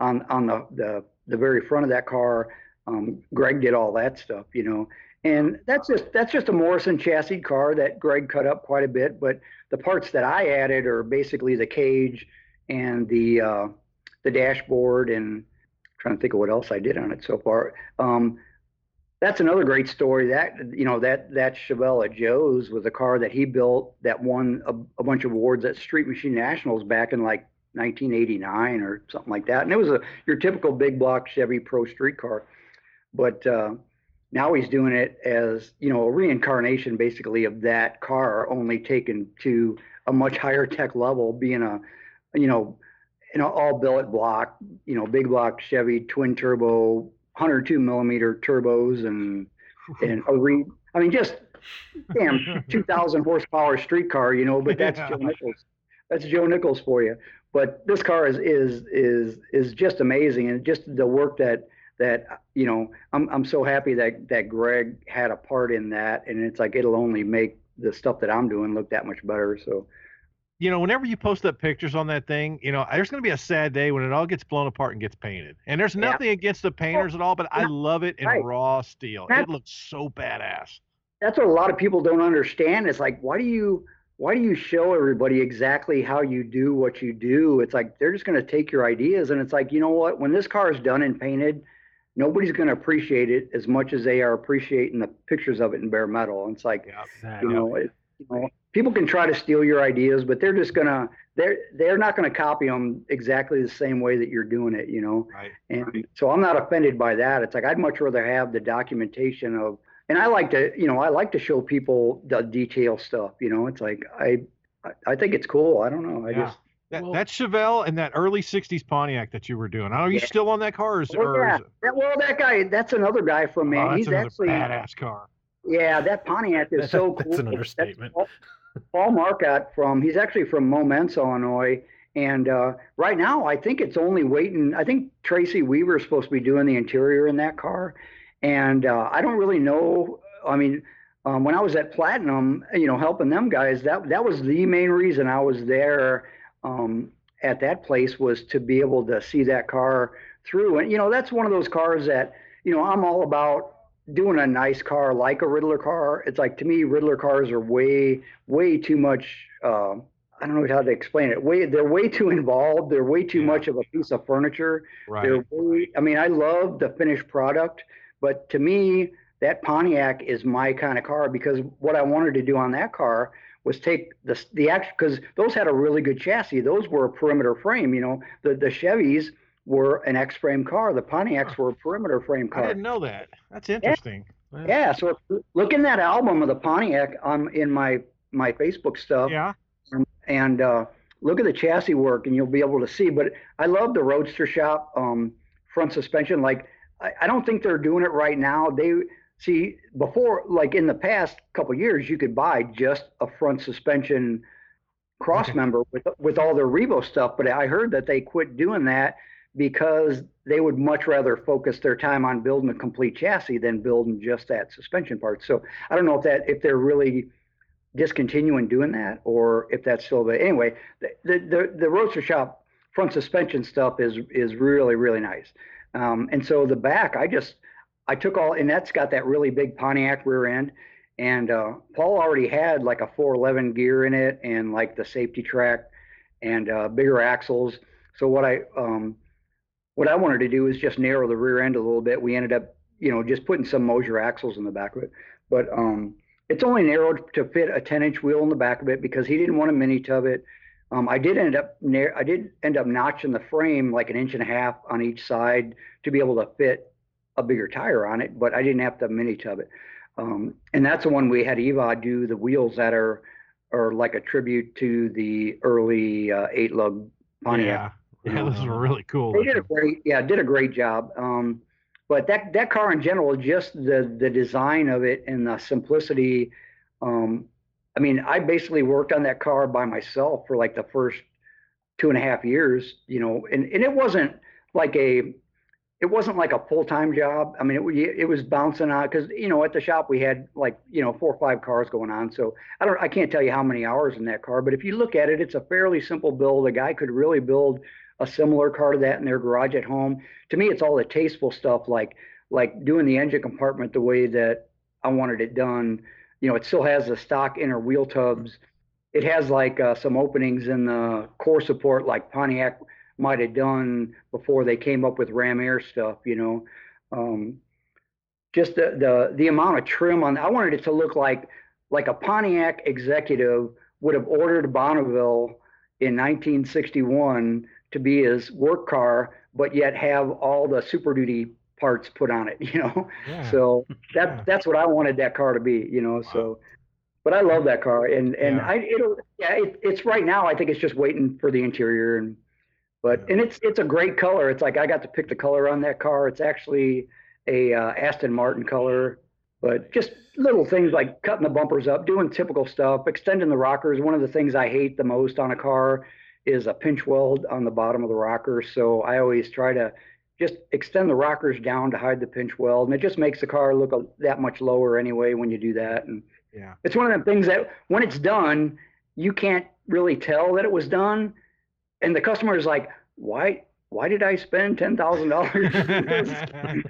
on on the, the the very front of that car, um, Greg did all that stuff. You know, and that's just that's just a Morrison chassis car that Greg cut up quite a bit. But the parts that I added are basically the cage and the uh, the dashboard and I'm trying to think of what else I did on it so far. Um, that's another great story. That you know that that Chevelle at Joe's was a car that he built that won a, a bunch of awards at Street Machine Nationals back in like 1989 or something like that. And it was a your typical big block Chevy Pro street car, but uh, now he's doing it as you know a reincarnation basically of that car only taken to a much higher tech level being a you know an all billet block you know big block chevy twin turbo 102 millimeter turbos and and a re i mean just damn 2000 horsepower street car you know but that's yeah. joe nichols that's joe nichols for you but this car is is is is just amazing and just the work that that you know I'm I'm so happy that that Greg had a part in that, and it's like it'll only make the stuff that I'm doing look that much better. So. You know, whenever you post up pictures on that thing, you know, there's going to be a sad day when it all gets blown apart and gets painted. And there's nothing yeah. against the painters at all, but I love it in right. raw steel. That's, it looks so badass. That's what a lot of people don't understand. It's like, why do you why do you show everybody exactly how you do what you do? It's like they're just going to take your ideas, and it's like, you know what? When this car is done and painted, nobody's going to appreciate it as much as they are appreciating the pictures of it in bare metal. And it's like, yeah, exactly. you know, it, you know, people can try to steal your ideas, but they're just gonna they're they're not gonna copy them exactly the same way that you're doing it, you know. Right. And right. so I'm not offended by that. It's like I'd much rather have the documentation of, and I like to, you know, I like to show people the detail stuff. You know, it's like I I think it's cool. I don't know. I yeah. just that, well, that Chevelle and that early '60s Pontiac that you were doing. Are you yeah. still on that car? Or is, oh, well, yeah. Is that, well, that guy, that's another guy from man. Oh, He's actually a badass car. Yeah, that Pontiac is so cool. That's an understatement. That's Paul, Paul Marcotte from. He's actually from Momence, Illinois. And uh, right now, I think it's only waiting. I think Tracy Weaver is supposed to be doing the interior in that car, and uh, I don't really know. I mean, um, when I was at Platinum, you know, helping them guys, that that was the main reason I was there um, at that place was to be able to see that car through. And you know, that's one of those cars that you know I'm all about doing a nice car like a Ridler car. It's like to me, Ridler cars are way way too much. Uh, I don't know how to explain it. Way they're way too involved. They're way too Yeah. much of a piece of furniture. Right. They're way, I mean, I love the finished product, but to me, that Pontiac is my kind of car because what I wanted to do on that car was take the the act because those had a really good chassis. Those were a perimeter frame. You know, the the Chevys were an X frame car. The Pontiacs were a perimeter frame car. I didn't know that. That's interesting. Yeah. So look in that album of the Pontiac on in my my Facebook stuff Yeah. and uh, look at the chassis work and you'll be able to see. But I love the Roadster shop um, front suspension. Like I, I don't think they're doing it right now. They see before, like in the past couple years, you could buy just a front suspension cross Okay. member with with all their Revo stuff. But I heard that they quit doing that because they would much rather focus their time on building a complete chassis than building just that suspension part. So I don't know if that if they're really discontinuing doing that or if that's still the anyway the the the, roadster shop front suspension stuff is is really really nice. Um, and so the back i just i took all and that's got that really big pontiac rear end. And uh, paul already had like a 411 gear in it and like the safety track and uh, bigger axles. So what i um, what i wanted to do is just narrow the rear end a little bit we ended up you know just putting some Moser axles in the back of it but um, it's only narrowed to fit a 10 inch wheel in the back of it because he didn't want a mini tub it. Um, I did end up near, I did end up notching the frame like an inch and a half on each side to be able to fit a bigger tire on it, but I didn't have to mini tub it. Um, and that's the one we had Eva do the wheels that are are like a tribute to the early uh, eight lug Pontiac. Yeah. Those were really cool. They did a great, yeah, did a great job. Um, but that that car in general, just the the design of it and the simplicity. Um, I mean, I basically worked on that car by myself for like the first two and a half years, you know, and, and it wasn't like a it wasn't like a full time job. I mean, it, it was bouncing out because you know at the shop we had like you know four or five cars going on. So I don't I can't tell you how many hours in that car, but if you look at it, it's a fairly simple build. A guy could really build a similar car to that in their garage at home. To me, it's all the tasteful stuff like like doing the engine compartment the way that I wanted it done. You know, it still has the stock inner wheel tubs. It has like uh, some openings in the core support, like Pontiac might have done before they came up with Ram Air stuff. You know, um, just the, the the amount of trim on. I wanted it to look like like a Pontiac executive would have ordered a Bonneville in 1961 to be his work car, but yet have all the Super Duty parts put on it. You know, Yeah. so Yeah. that that's what I wanted that car to be. You know, so. But I love that car, and and Yeah. I it'll yeah it, it's right now. I think it's just waiting for the interior, and but Yeah. and it's it's a great color. It's like I got to pick the color on that car. It's actually a uh, Aston Martin color, but just little things like cutting the bumpers up, doing typical stuff, extending the rockers. One of the things I hate the most on a car is a pinch weld on the bottom of the rocker. So I always try to just extend the rockers down to hide the pinch weld, and it just makes the car look a, that much lower anyway when you do that. And Yeah. it's one of them things that when it's done, you can't really tell that it was done, and the customer is like, "Why? Why did I spend ten thousand dollars?"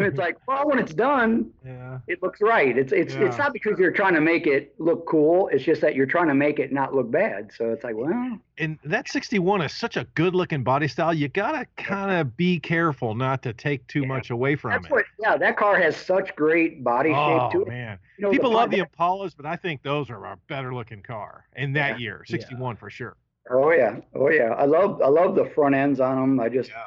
And it's like, well, when it's done, yeah. it looks right. It's it's Yeah. it's not because you're trying to make it look cool. It's just that you're trying to make it not look bad. So it's like, well, And that 61 is such a good looking body style. You got to kind of be careful not to take too Yeah. much away from that's it. what. Yeah, that car has such great body oh, shape to it. man. You know, People love the front- Impalas, but I think those are a better looking car in that year. 61 for sure. Oh yeah, oh yeah. I love I love the front ends on them. I just Yeah.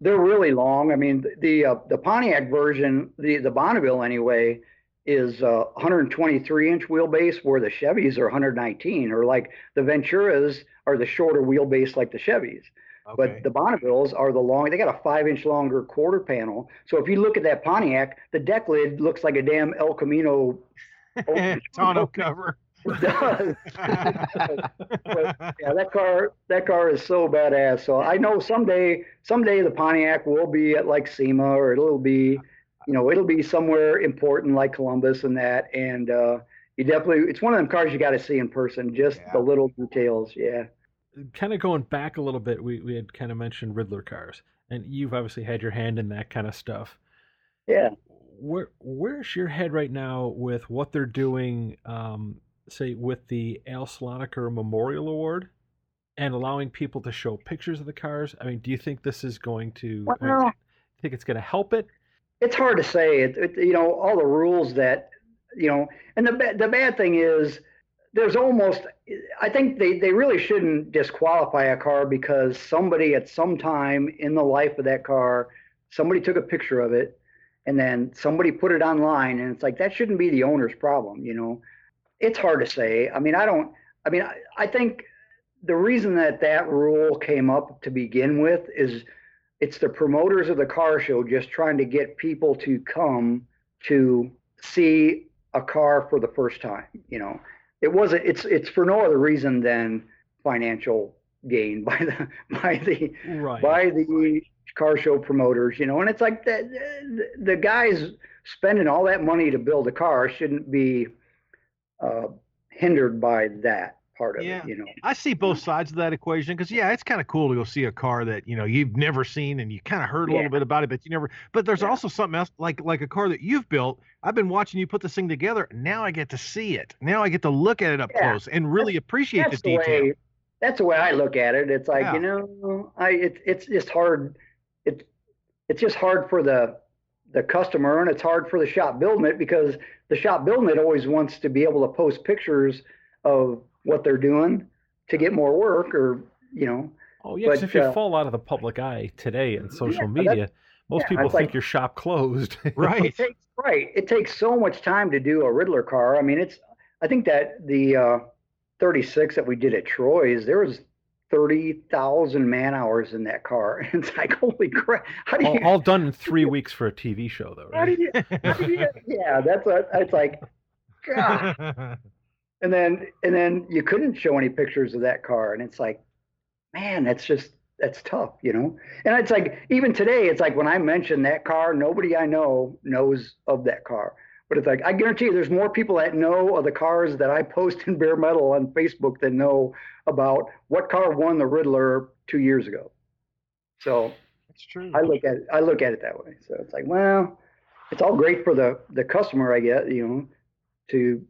They're really long. I mean, the uh, the Pontiac version, the the Bonneville anyway, is uh, 123 inch wheelbase, where the Chevys are 119, or like the Venturas are the shorter wheelbase like the Chevys. Okay. But the Bonnevilles are the long. They got a five inch longer quarter panel. So if you look at that Pontiac, the deck lid looks like a damn El Camino. tonneau cover. It does. yeah, that car that car is so badass. So I know someday someday the Pontiac will be at like SEMA or it'll be you know, it'll be somewhere important like Columbus and that, and uh, you definitely it's one of them cars you got to see in person. Just Yeah. the little details, yeah. kind of going back a little bit, we, we had kind of mentioned Ridler cars, and you've obviously had your hand in that kind of stuff. Yeah. Where where's your head right now with what they're doing, um, say with the Al Slonaker Memorial Award, and allowing people to show pictures of the cars? I mean, do you think this is going to? I Well- you think it's going to help it? it's hard to say. It, it, you know, all the rules that, you know, and the the bad thing is, there's almost. I think they they really shouldn't disqualify a car because somebody at some time in the life of that car, somebody took a picture of it, and then somebody put it online, and it's like that shouldn't be the owner's problem. You know, it's hard to say. I mean, I don't. I mean, I, I think the reason that that rule came up to begin with is it's the promoters of the car show just trying to get people to come to see a car for the first time you know it wasn't it's it's for no other reason than financial gain by the by the Right. by the car show promoters you know and it's like that the guys spending all that money to build a car shouldn't be uh, hindered by that part of Yeah. it you know I see both sides of that equation because yeah, it's kind of cool to go see a car that you know you've never seen and you kind of heard a Yeah. little bit about it, but you never. But there's Yeah. also something else like like a car that you've built. I've been watching you put this thing together. Now I get to see it. Now I get to look at it up Yeah. close and really appreciate the that's the detail. way that's the way I look at it. It's like you know, I it, it's just hard. It's it's just hard for the the customer, and it's hard for the shop building it because the shop building it always wants to be able to post pictures of what they're doing to get more work, or you know, Oh yeah, 'cause But, if you uh, fall out of the public eye today in social that's- media, most yeah, people think like- your shop closed. Right. It takes, right. It takes so much time to do a Ridler car. I mean, it's. I think that the uh, 36 that we did at Troy's, there was 30,000 man hours in that car. It's like, holy crap! How do you? all, all done in three weeks for a TV show, though, right? you? You yeah, that's what. It's like, God. And then and then you couldn't show any pictures of that car, and it's like, man, that's just that's tough, you know. And it's like even today, it's like when I mention that car, nobody I know knows of that car. But it's like I guarantee you, there's more people that know of the cars that I post in bare metal on Facebook than know about what car won the Ridler two years ago. So That's true. I look at it, I look at it that way. So it's like, well, it's all great for the the customer, I guess, you know, to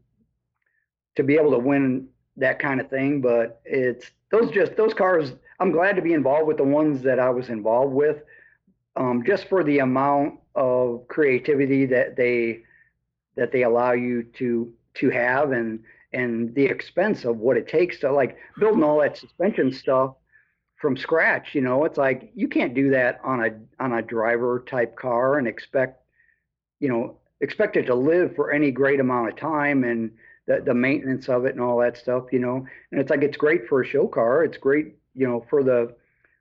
to be able to win that kind of thing. But it's those just those cars. I'm glad to be involved with the ones that I was involved with, um, just for the amount of creativity that they that they allow you to to have and and the expense of what it takes to like building all that suspension stuff from scratch you know? It's like you can't do that on a on a driver type car and expect you know expect it to live for any great amount of time and the, the maintenance of it and all that stuff you know? And it's like it's great for a show car. It's great you know for the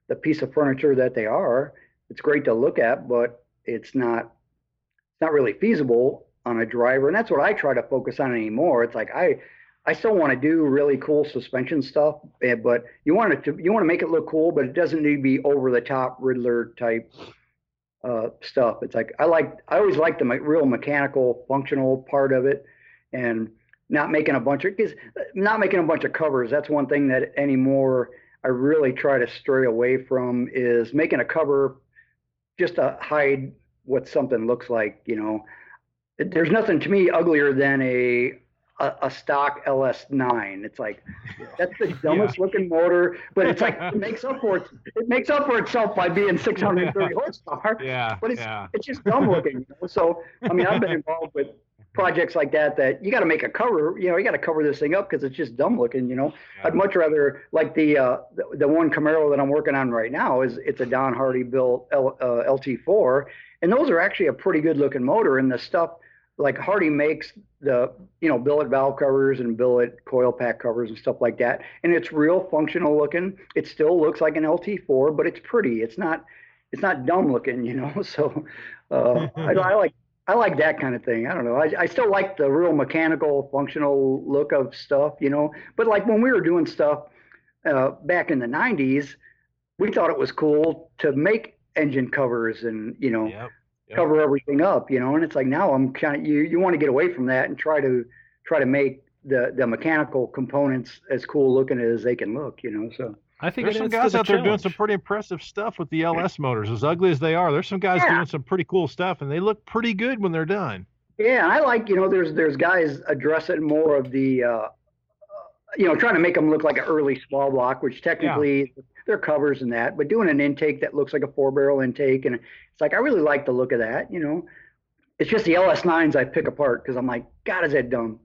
the piece of furniture that they are. It's great to look at but it's not it's not really feasible on a driver and that's what i try to focus on anymore it's like i I still want to do really cool suspension stuff, eh, but you want it to you want to make it look cool, but it doesn't need to be over the top Ridler type uh, stuff. It's like I like I always like the me- real mechanical, functional part of it, and not making a bunch of because not making a bunch of covers. That's one thing that anymore I really try to stray away from is making a cover just to hide what something looks like. You know, there's nothing to me uglier than a a, a stock LS9. It's like that's the dumbest looking motor, but it's like it makes up for it. It makes up for itself by being 630 horsepower. yeah. But it's yeah. it's just dumb looking. You know? So I mean, I've been involved with projects like that that you got to make a cover. You know, you got to cover this thing up because it's just dumb looking. You know, Yeah. I'd much rather like the, uh, the the one Camaro that I'm working on right now is it's a Don Hardy built L, uh, LT4, and those are actually a pretty good looking motor. And the stuff like Hardy makes the you know billet valve covers and billet coil pack covers and stuff like that, and it's real functional looking. It still looks like an LT4, but it's pretty. It's not it's not dumb looking, you know. So uh, I, I like I like that kind of thing. I don't know. I, I still like the real mechanical, functional look of stuff, you know. But like when we were doing stuff uh, back in the '90s, we thought it was cool to make engine covers and you know Yep. Yep. cover everything up, you know. And it's like now I'm kind of you you want to get away from that and try to try to make the the mechanical components as cool looking as they can look, you know. So I think there's some guys out there doing some pretty impressive stuff with the LS motors, as ugly as they are. There's some guys yeah. doing some pretty cool stuff, and they look pretty good when they're done. Yeah, I like you know there's there's guys addressing more of the uh, you know trying to make them look like an early small block, which technically yeah. they're covers and that, but doing an intake that looks like a four barrel intake, and it's like I really like the look of that. You know, it's just the LS9s I pick apart because I'm like, God, is that dumb?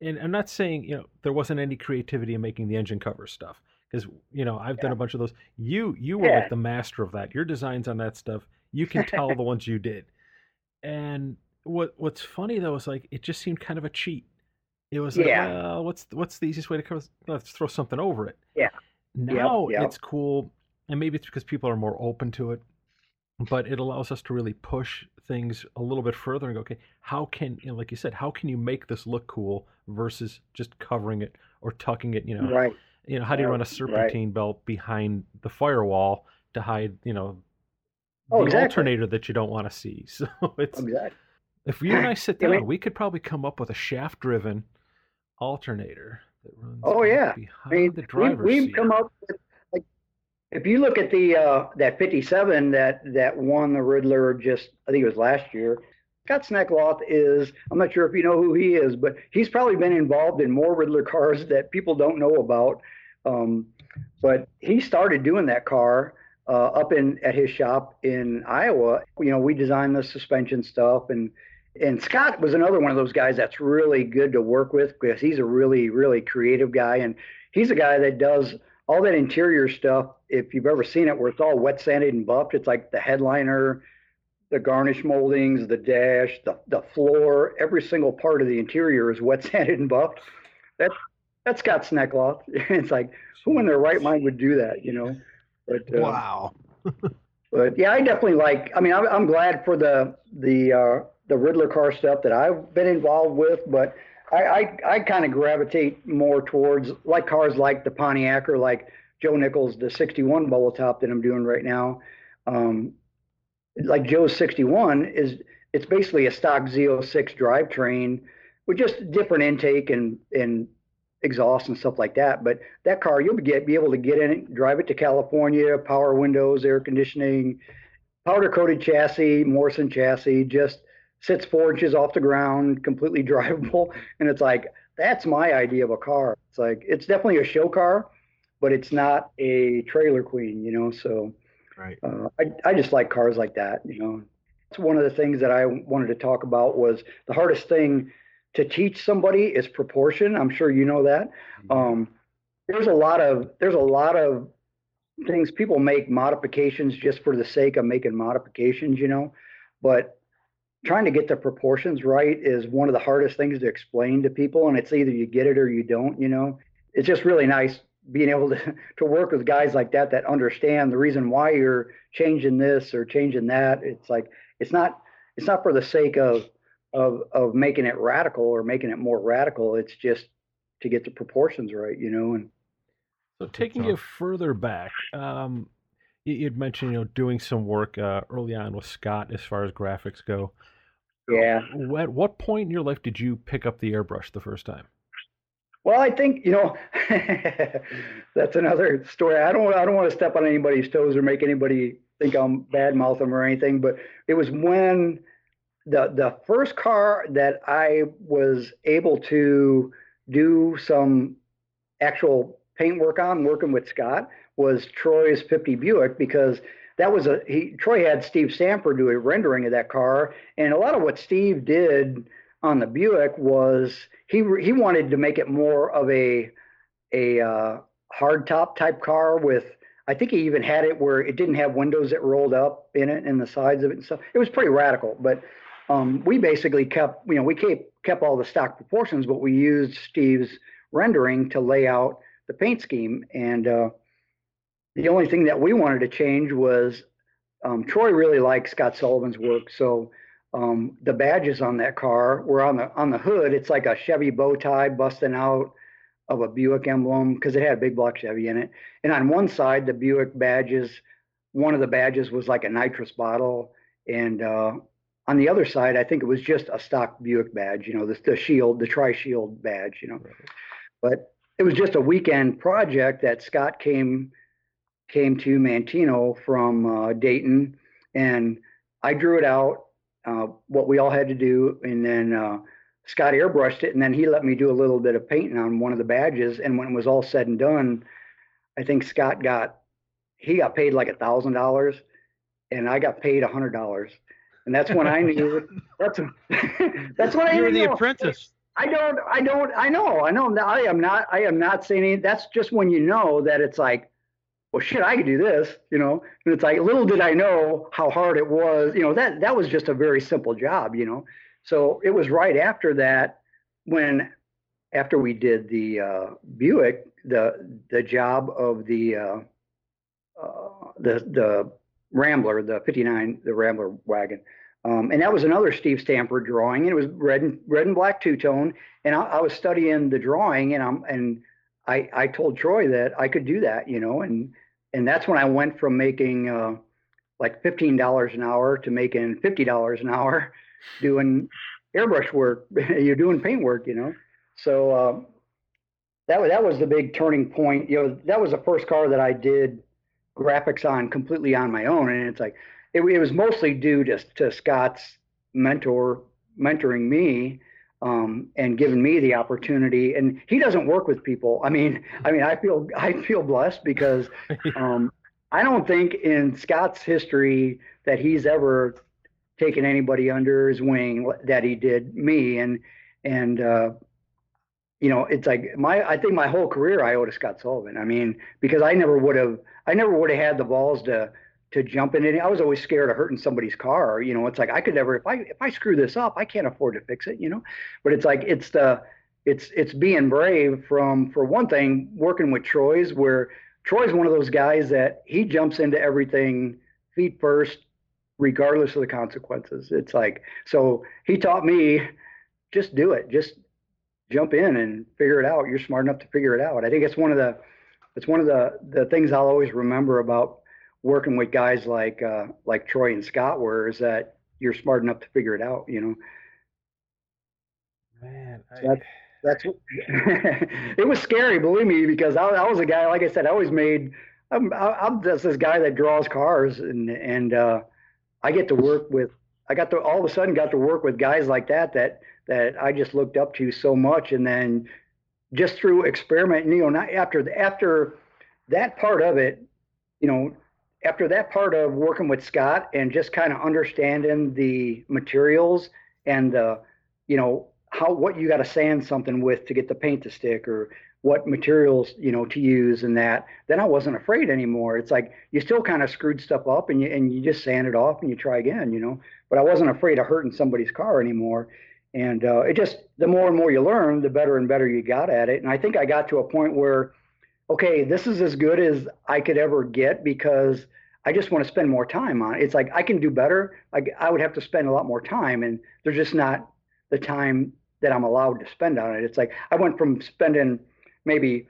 And I'm not saying you know there wasn't any creativity in making the engine cover stuff because you know I've yeah. done a bunch of those. You you were yeah. like the master of that. Your designs on that stuff, you can tell the ones you did. And what what's funny though is like it just seemed kind of a cheat. It was like, yeah. what's what's the easiest way to cover? Let's throw something over it. Yeah. Now yep, yep. it's cool, and maybe it's because people are more open to it, but it allows us to really push things a little bit further and go, okay, how can, you know, like you said, how can you make this look cool versus just covering it or tucking it? You know, right. You know, how do you run a serpentine right. belt behind the firewall to hide, you know, oh, the exactly. alternator that you don't want to see? So it's exactly. If you and I sit down, we could probably come up with a shaft-driven alternator that runs. Oh yeah, I mean, the driver's we, have come up with like if you look at the uh, that 57 that that won the Ridler just I think it was last year. Scott Sneckloth is I'm not sure if you know who he is, but he's probably been involved in more Ridler cars that people don't know about. Um, but he started doing that car uh, up in at his shop in Iowa. You know, we designed the suspension stuff and and Scott was another one of those guys that's really good to work with because he's a really, really creative guy. And he's a guy that does all that interior stuff. If you've ever seen it, where it's all wet sanded and buffed, it's like the headliner, the garnish moldings, the dash, the, the floor, every single part of the interior is wet sanded and buffed. That's that's Scott Sneckloth. it's like who in their right mind would do that, you know? But uh, wow. but yeah, I definitely like. I mean, I'm, I'm glad for the the uh, the Ridler car stuff that I've been involved with, but I I, I kind of gravitate more towards like cars like the Pontiac or like Joe Nichols the 61 bubble top that I'm doing right now. Um, like Joe's 61 is it's basically a stock Z06 drivetrain with just different intake and and exhaust and stuff like that. But that car, you'll be, be able to get in it, drive it to California, power windows, air conditioning, powder coated chassis, Morrison chassis, just sits four inches off the ground, completely drivable. And it's like, that's my idea of a car. It's like, it's definitely a show car, but it's not a trailer queen, you know? So right. Uh, I, I just like cars like that, you know? It's one of the things that I wanted to talk about was the hardest thing to teach somebody is proportion. I'm sure you know that. Mm-hmm. Um, there's a lot of, there's a lot of things people make modifications just for the sake of making modifications, you know, but trying to get the proportions right is one of the hardest things to explain to people and it's either you get it or you don't you know? It's just really nice being able to, to work with guys like that that understand the reason why you're changing this or changing that. It's like it's not it's not for the sake of of of making it radical or making it more radical. It's just to get the proportions right you know and so taking it further back um you'd mentioned you know doing some work uh, early on with Scott as far as graphics go. Yeah. At what point in your life did you pick up the airbrush the first time? Well, I think you know that's another story. I don't I don't want to step on anybody's toes or make anybody think I'm bad mouth them or anything, but it was when the the first car that I was able to do some actual paint work on, working with Scott, was Troy's 50 Buick because that was a he Troy had Steve Stanford do a rendering of that car, and a lot of what Steve did on the Buick was he he wanted to make it more of a a uh, hardtop type car with I think he even had it where it didn't have windows that rolled up in it and the sides of it and stuff. It was pretty radical, but um, we basically kept you know we kept kept all the stock proportions, but we used Steve's rendering to lay out the paint scheme and. Uh, the only thing that we wanted to change was um, Troy really liked Scott Sullivan's work, so um, the badges on that car were on the on the hood. It's like a Chevy bow tie busting out of a Buick emblem because it had a big block Chevy in it. And on one side, the Buick badges, one of the badges was like a nitrous bottle, and uh, on the other side, I think it was just a stock Buick badge, you know, the, the shield, the tri shield badge, you know. Right. But it was just a weekend project that Scott came came to Manteno from uh, Dayton, and I drew it out, uh, what we all had to do, and then uh, Scott airbrushed it, and then he let me do a little bit of painting on one of the badges. And when it was all said and done, I think Scott got he got paid like a thousand dollars, and I got paid a hundred dollars, and that's when I knew that's that's when I you were the apprentice. I don't, I don't, I know, I know. I am not, I am not saying anything. That's just when you know that it's like, well, shit, I could do this, you know. And it's like, little did I know how hard it was. You know, that that was just a very simple job, you know. So it was right after that when, after we did the uh, Buick, the the job of the uh, uh, the the Rambler, the '59, the Rambler wagon. Um, and that was another Steve Stanford drawing, and it was red and red and black two tone. And I, I was studying the drawing, and I'm and I I told Troy that I could do that, you know, and and that's when I went from making uh, like fifteen dollars an hour to making fifty dollars an hour doing airbrush work. You're doing paint work, you know. So uh, that that was the big turning point. You know, that was the first car that I did graphics on completely on my own, and it's like it, it was mostly due to, to Scott's mentor mentoring me um, and giving me the opportunity. And he doesn't work with people. I mean, I mean, I feel I feel blessed because um, I don't think in Scott's history that he's ever taken anybody under his wing that he did me. And and uh, you know, it's like my I think my whole career I owe to Scott Sullivan. I mean, because I never would have I never would have had the balls to to jump in it. I was always scared of hurting somebody's car. You know, it's like I could never if I if I screw this up, I can't afford to fix it. You know, but it's like it's the it's it's being brave from for one thing working with Troy's where Troy's one of those guys that he jumps into everything feet first, regardless of the consequences. It's like so he taught me just do it, just jump in and figure it out. You're smart enough to figure it out. I think it's one of the it's one of the the things I'll always remember about working with guys like uh, like Troy and Scott were is that you're smart enough to figure it out. You know. Man, I... that's that's it was scary, believe me, because I, I, was a guy. Like I said, I always made. I'm I'm just this guy that draws cars, and and uh, I get to work with. I got to all of a sudden got to work with guys like that that that I just looked up to so much, and then just through experiment, you know, not after after that part of it, you know, after that part of working with Scott and just kind of understanding the materials and the, you know, how what you got to sand something with to get the paint to stick or what materials you know to use and that then i wasn't afraid anymore. It's like you still kind of screwed stuff up and you and you just sand it off and you try again you know? But i wasn't afraid of hurting somebody's car anymore. And uh, it just the more and more you learn the better and better you got at it. And i think i got to a point where okay, this is as good as I could ever get because I just want to spend more time on it. It's like I can do better. I, I would have to spend a lot more time, and there's just not the time that I'm allowed to spend on it. It's like I went from spending maybe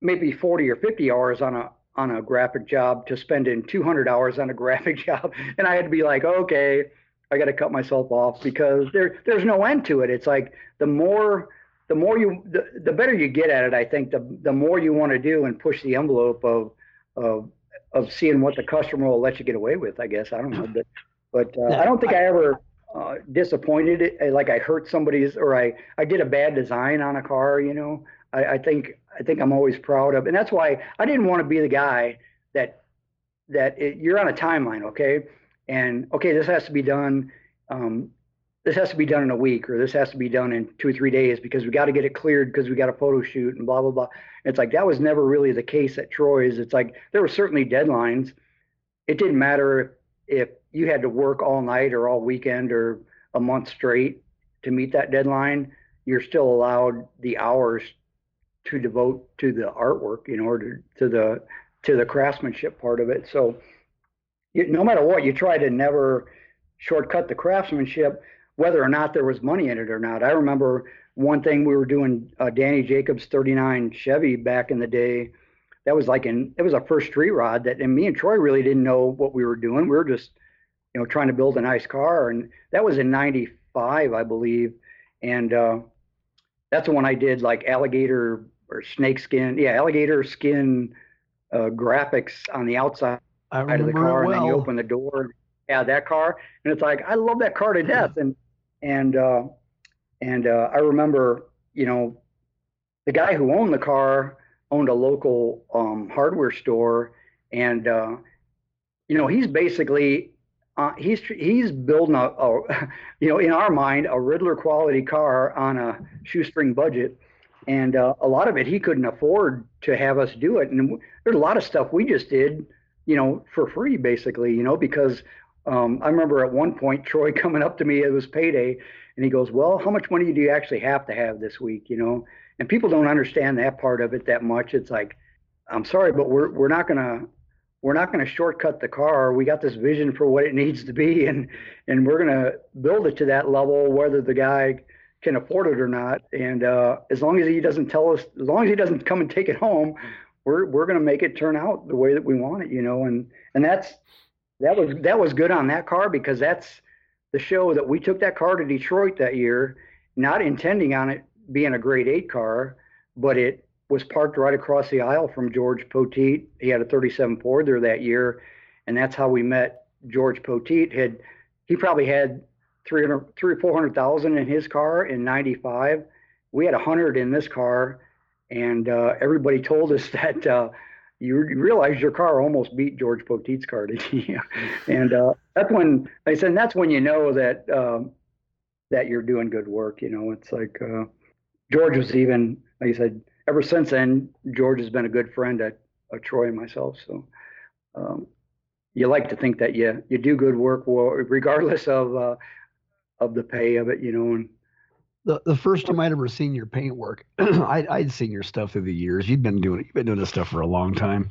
maybe 40 or 50 hours on a on a graphic job to spending 200 hours on a graphic job, and I had to be like, okay, I got to cut myself off because there there's no end to it. It's like the more the more you the, the better you get at it i think the the more you want to do and push the envelope of of of seeing what the customer will let you get away with i guess. I don't know but but uh, i don't think i ever uh, disappointed it like i hurt somebody's or i i did a bad design on a car you know? I i think i think i'm always proud of and that's why i didn't want to be the guy that that it, you're on a timeline okay? And okay this has to be done um, this has to be done in a week or this has to be done in two or three days because we got to get it cleared because we got a photo shoot and blah blah blah. it's like that was never really the case at Troy's. It's like there were certainly deadlines. It didn't matter if you had to work all night or all weekend or a month straight to meet that deadline. You're still allowed the hours to devote to the artwork, in order to the to the craftsmanship part of it. So, you, no matter what, you try to never shortcut the craftsmanship whether or not there was money in it or not. I remember one thing we were doing uh, Danny Jacobs 39 Chevy back in the day. That was like in it was a first street rod that and me and Troy really didn't know what we were doing. We were just you know, trying to build a nice car, and that was in '95, I believe, and uh, that's the one I did like alligator or snake skin, yeah, alligator skin uh, graphics on the outside of the car, well. and then you open the door, yeah, that car, and it's like I love that car to death, and and uh, and uh, I remember, you know, the guy who owned the car owned a local um, hardware store, and uh, you know, he's basically uh, he's he's building a, a, you know, in our mind, a Ridler quality car on a shoestring budget, and uh, a lot of it he couldn't afford to have us do it. And there's a lot of stuff we just did, you know, for free basically, you know, because um, I remember at one point Troy coming up to me, it was payday, and he goes, "Well, how much money do you actually have to have this week?" You know, and people don't understand that part of it that much. It's like, I'm sorry, but we're we're not gonna we're not to shortcut the car. We got this vision for what it needs to be, and and we're to build it to that level, whether the guy can afford it or not. And uh, as long as he doesn't tell us, as long as he doesn't come and take it home, we're we're to make it turn out the way that we want it, you know. And and that's that was that was good on that car because that's the show that we took that car to Detroit that year, not intending on it being a Great Eight car, but it was parked right across the aisle from George Poteet. He had a 37 Ford there that year, and that's how we met George Poteet. Had he probably had 300, three or 400,000 in his car in 95. We had 100 in this car, and uh, everybody told us that uh, you, realize your car almost beat George Poteet's car, did you? and uh, that's when I said, that's when you know that um, that you're doing good work. You know, it's like uh, George was even, like I said, ever since then, George has been a good friend at, at Troy and myself. So um, you like to think that you you do good work, regardless of uh, of the pay of it, you know. And the the first time I'd ever seen your paint work, I'd, I'd seen your stuff through the years. You'd been doing you've been doing this stuff for a long time,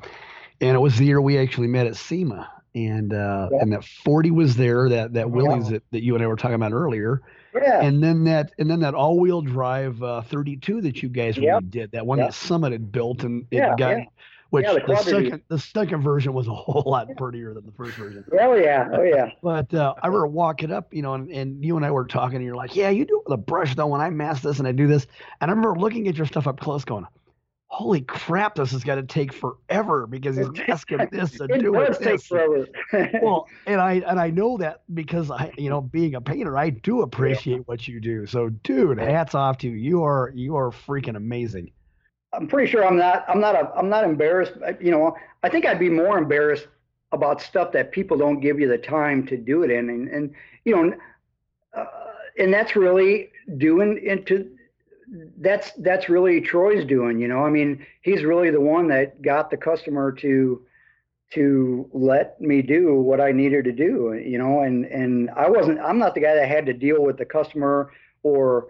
and it was the year we actually met at SEMA, and uh, yeah. and that 40 was there, that that Willys that, that you and I were talking about earlier. Yeah. And then that and then that all-wheel drive uh, 32 that you guys really did, that one that Summit had built and it yeah, got yeah. Which yeah, the, the, second the second version was a whole lot prettier than the first version. Oh yeah, oh yeah. but uh, I remember walking up, you know, and, and you and I were talking, and you're like, "Yeah, you do it with a brush though. When I mask this and I do this," and I remember looking at your stuff up close, going, holy crap, this is going to take forever because he's asking this to it do does it. take forever. well, and I and I know that because I, you know, being a painter, I do appreciate yeah. what you do. So, dude, hats off to you. You are you are freaking amazing. I'm pretty sure I'm not I'm not a, I'm not embarrassed. You know, I think I'd be more embarrassed about stuff that people don't give you the time to do it in, and and you know, uh, and that's really doing into that's that's really Troy's doing. You know, I mean, he's really the one that got the customer to to let me do what I needed to do. You know, and and I wasn't. I'm not the guy that had to deal with the customer or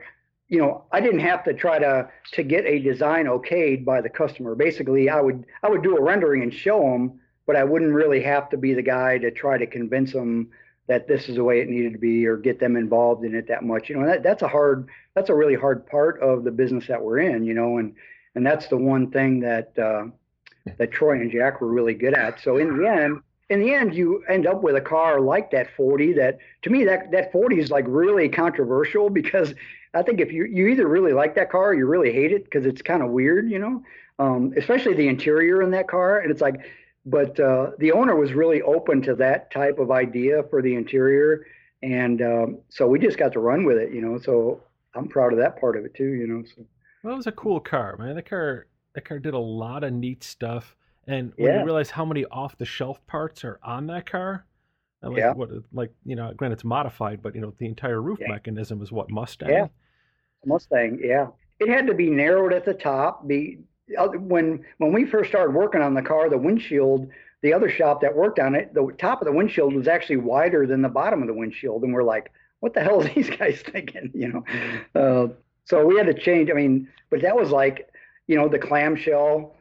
you know i didn't have to try to to get a design okayed by the customer. Basically i would i would do a rendering and show them but i wouldn't really have to be the guy to try to convince them that this is the way it needed to be or get them involved in it that much. You know that, that's a hard that's a really hard part of the business that we're in you know and and that's the one thing that uh, that troy and jack were really good at. So in the end in the end you end up with a car like that 40 that to me that that 40 is like really controversial because i think if you you either really like that car or you really hate it because it's kind of weird you know um, especially the interior in that car and it's like but uh, the owner was really open to that type of idea for the interior and um, so we just got to run with it you know so i'm proud of that part of it too you know so well it was a cool car man the car the car did a lot of neat stuff and when Yeah. you realize how many off the shelf parts are on that car like Yeah. what like you know granted it's modified but you know the entire roof Yeah. mechanism is what mustang Yeah. Mustang, yeah. It had to be narrowed at the top. Be uh, when when we first started working on the car, the windshield, the other shop that worked on it, the top of the windshield was actually wider than the bottom of the windshield, and we're like, what the hell are these guys thinking? You know, uh, so we had to change. I mean, but that was like, you know, the clamshell.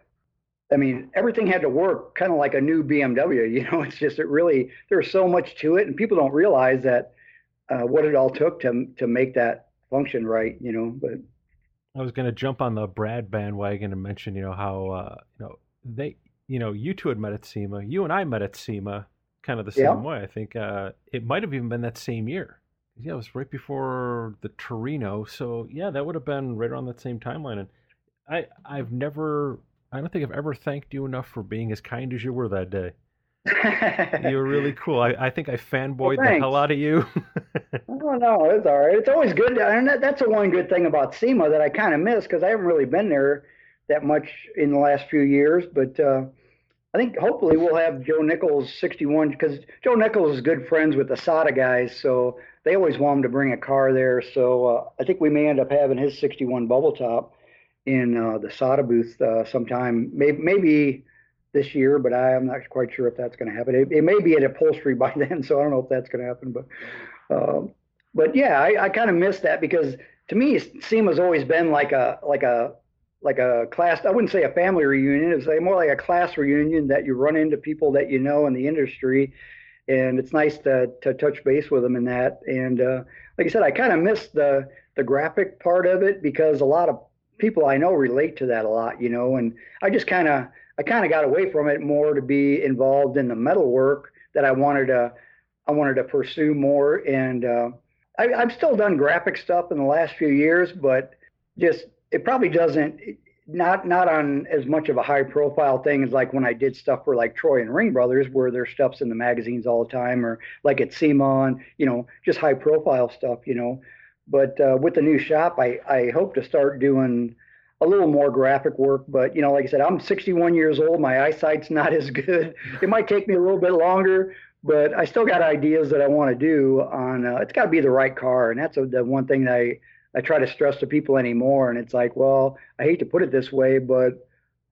I mean, everything had to work kind of like a new BMW. You know, it's just it really there's so much to it, and people don't realize that uh, what it all took to to make that function right. You know, but I was going to jump on the Brad bandwagon and mention, you know, how uh, you know they, you know, you two had met at SEMA. You and I met at SEMA. kind of the same yeah. way. I think uh, it might have even been that same year. Yeah, it was right before the Torino. So yeah, that would have been right around that same timeline. And I I've never I don't think I've ever thanked you enough for being as kind as you were that day. You were really cool. I, I think I fanboyed well, the hell out of you. oh no, it's all right. It's always good, and that, that's the one good thing about SEMA that I kind of miss because I haven't really been there that much in the last few years. But uh, I think hopefully we'll have Joe Nichols 61 because Joe Nichols is good friends with the Sada guys, so they always want him to bring a car there. So uh, I think we may end up having his 61 bubble top in uh, the Sada booth uh, sometime, maybe, maybe this year, but I am not quite sure if that's going to happen. It, it, may be at upholstery by then, so I don't know if that's going to happen. But, uh, but yeah, I, I kind of miss that because to me, SEMA's always been like a like a like a class. I wouldn't say a family reunion. It's more like a class reunion that you run into people that you know in the industry, and it's nice to to touch base with them in that. And uh, like I said, I kind of miss the the graphic part of it because a lot of people I know relate to that a lot, you know. And I just kind of I kind of got away from it more to be involved in the metal work that I wanted to I wanted to pursue more. And uh, I, I've still done graphic stuff in the last few years, but just it probably doesn't not not on as much of a high profile thing as like when I did stuff for like Troy and Ring Brothers, where their stuff's in the magazines all the time, or like at SEMA, you know, just high profile stuff, you know. But uh, with the new shop, I I hope to start doing a little more graphic work. But you know, like I said, I'm 61 years old. My eyesight's not as good. It might take me a little bit longer, but I still got ideas that I want to do. On uh, it's got to be the right car, and that's a, the one thing that I I try to stress to people anymore. And it's like, well, I hate to put it this way, but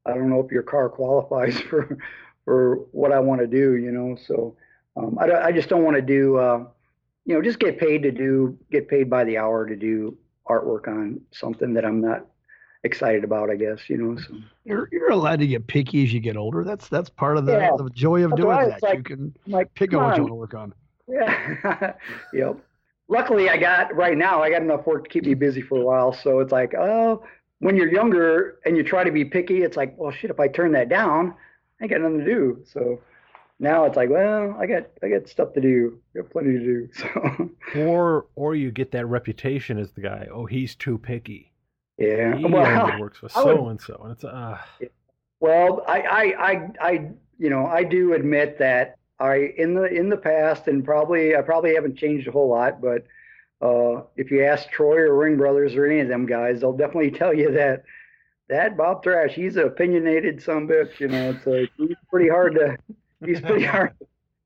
I don't know if your car qualifies for for what I want to do. You know, so um, I I just don't want to do. Uh, you know, just get paid to do, get paid by the hour to do artwork on something that I'm not excited about, I guess, you know. So you're you're allowed to get picky as you get older. That's that's part of the, yeah. the joy of that's doing that. Like, you can like, pick on what you want to work on. Yeah. yep. Luckily I got right now I got enough work to keep me busy for a while. So it's like, oh, when you're younger and you try to be picky, it's like, well shit, if I turn that down, I ain't got nothing to do. So now it's like, well, I got I got stuff to do. I got plenty to do. So or or you get that reputation as the guy, oh, he's too picky. Yeah, he well, works with so and so, and it's uh. Well, I, I, I, I, you know, I do admit that I in the in the past, and probably I probably haven't changed a whole lot, but uh, if you ask Troy or Ring Brothers or any of them guys, they'll definitely tell you that that Bob Thrash, he's an opinionated some bitch. You know, it's like he's pretty hard to he's pretty hard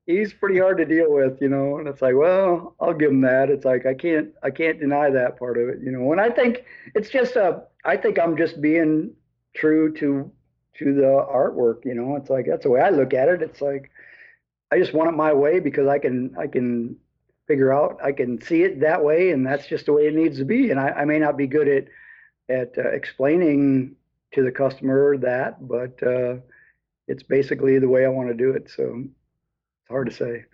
he's pretty hard to deal with, you know. And it's like, well, I'll give him that. It's like I can't I can't deny that part of it, you know. And I think it's just a I think I'm just being true to to the artwork, you know. It's like that's the way I look at it. It's like I just want it my way because I can I can figure out I can see it that way, and that's just the way it needs to be. And I, I may not be good at at uh, explaining to the customer that, but uh, it's basically the way I want to do it. So it's hard to say.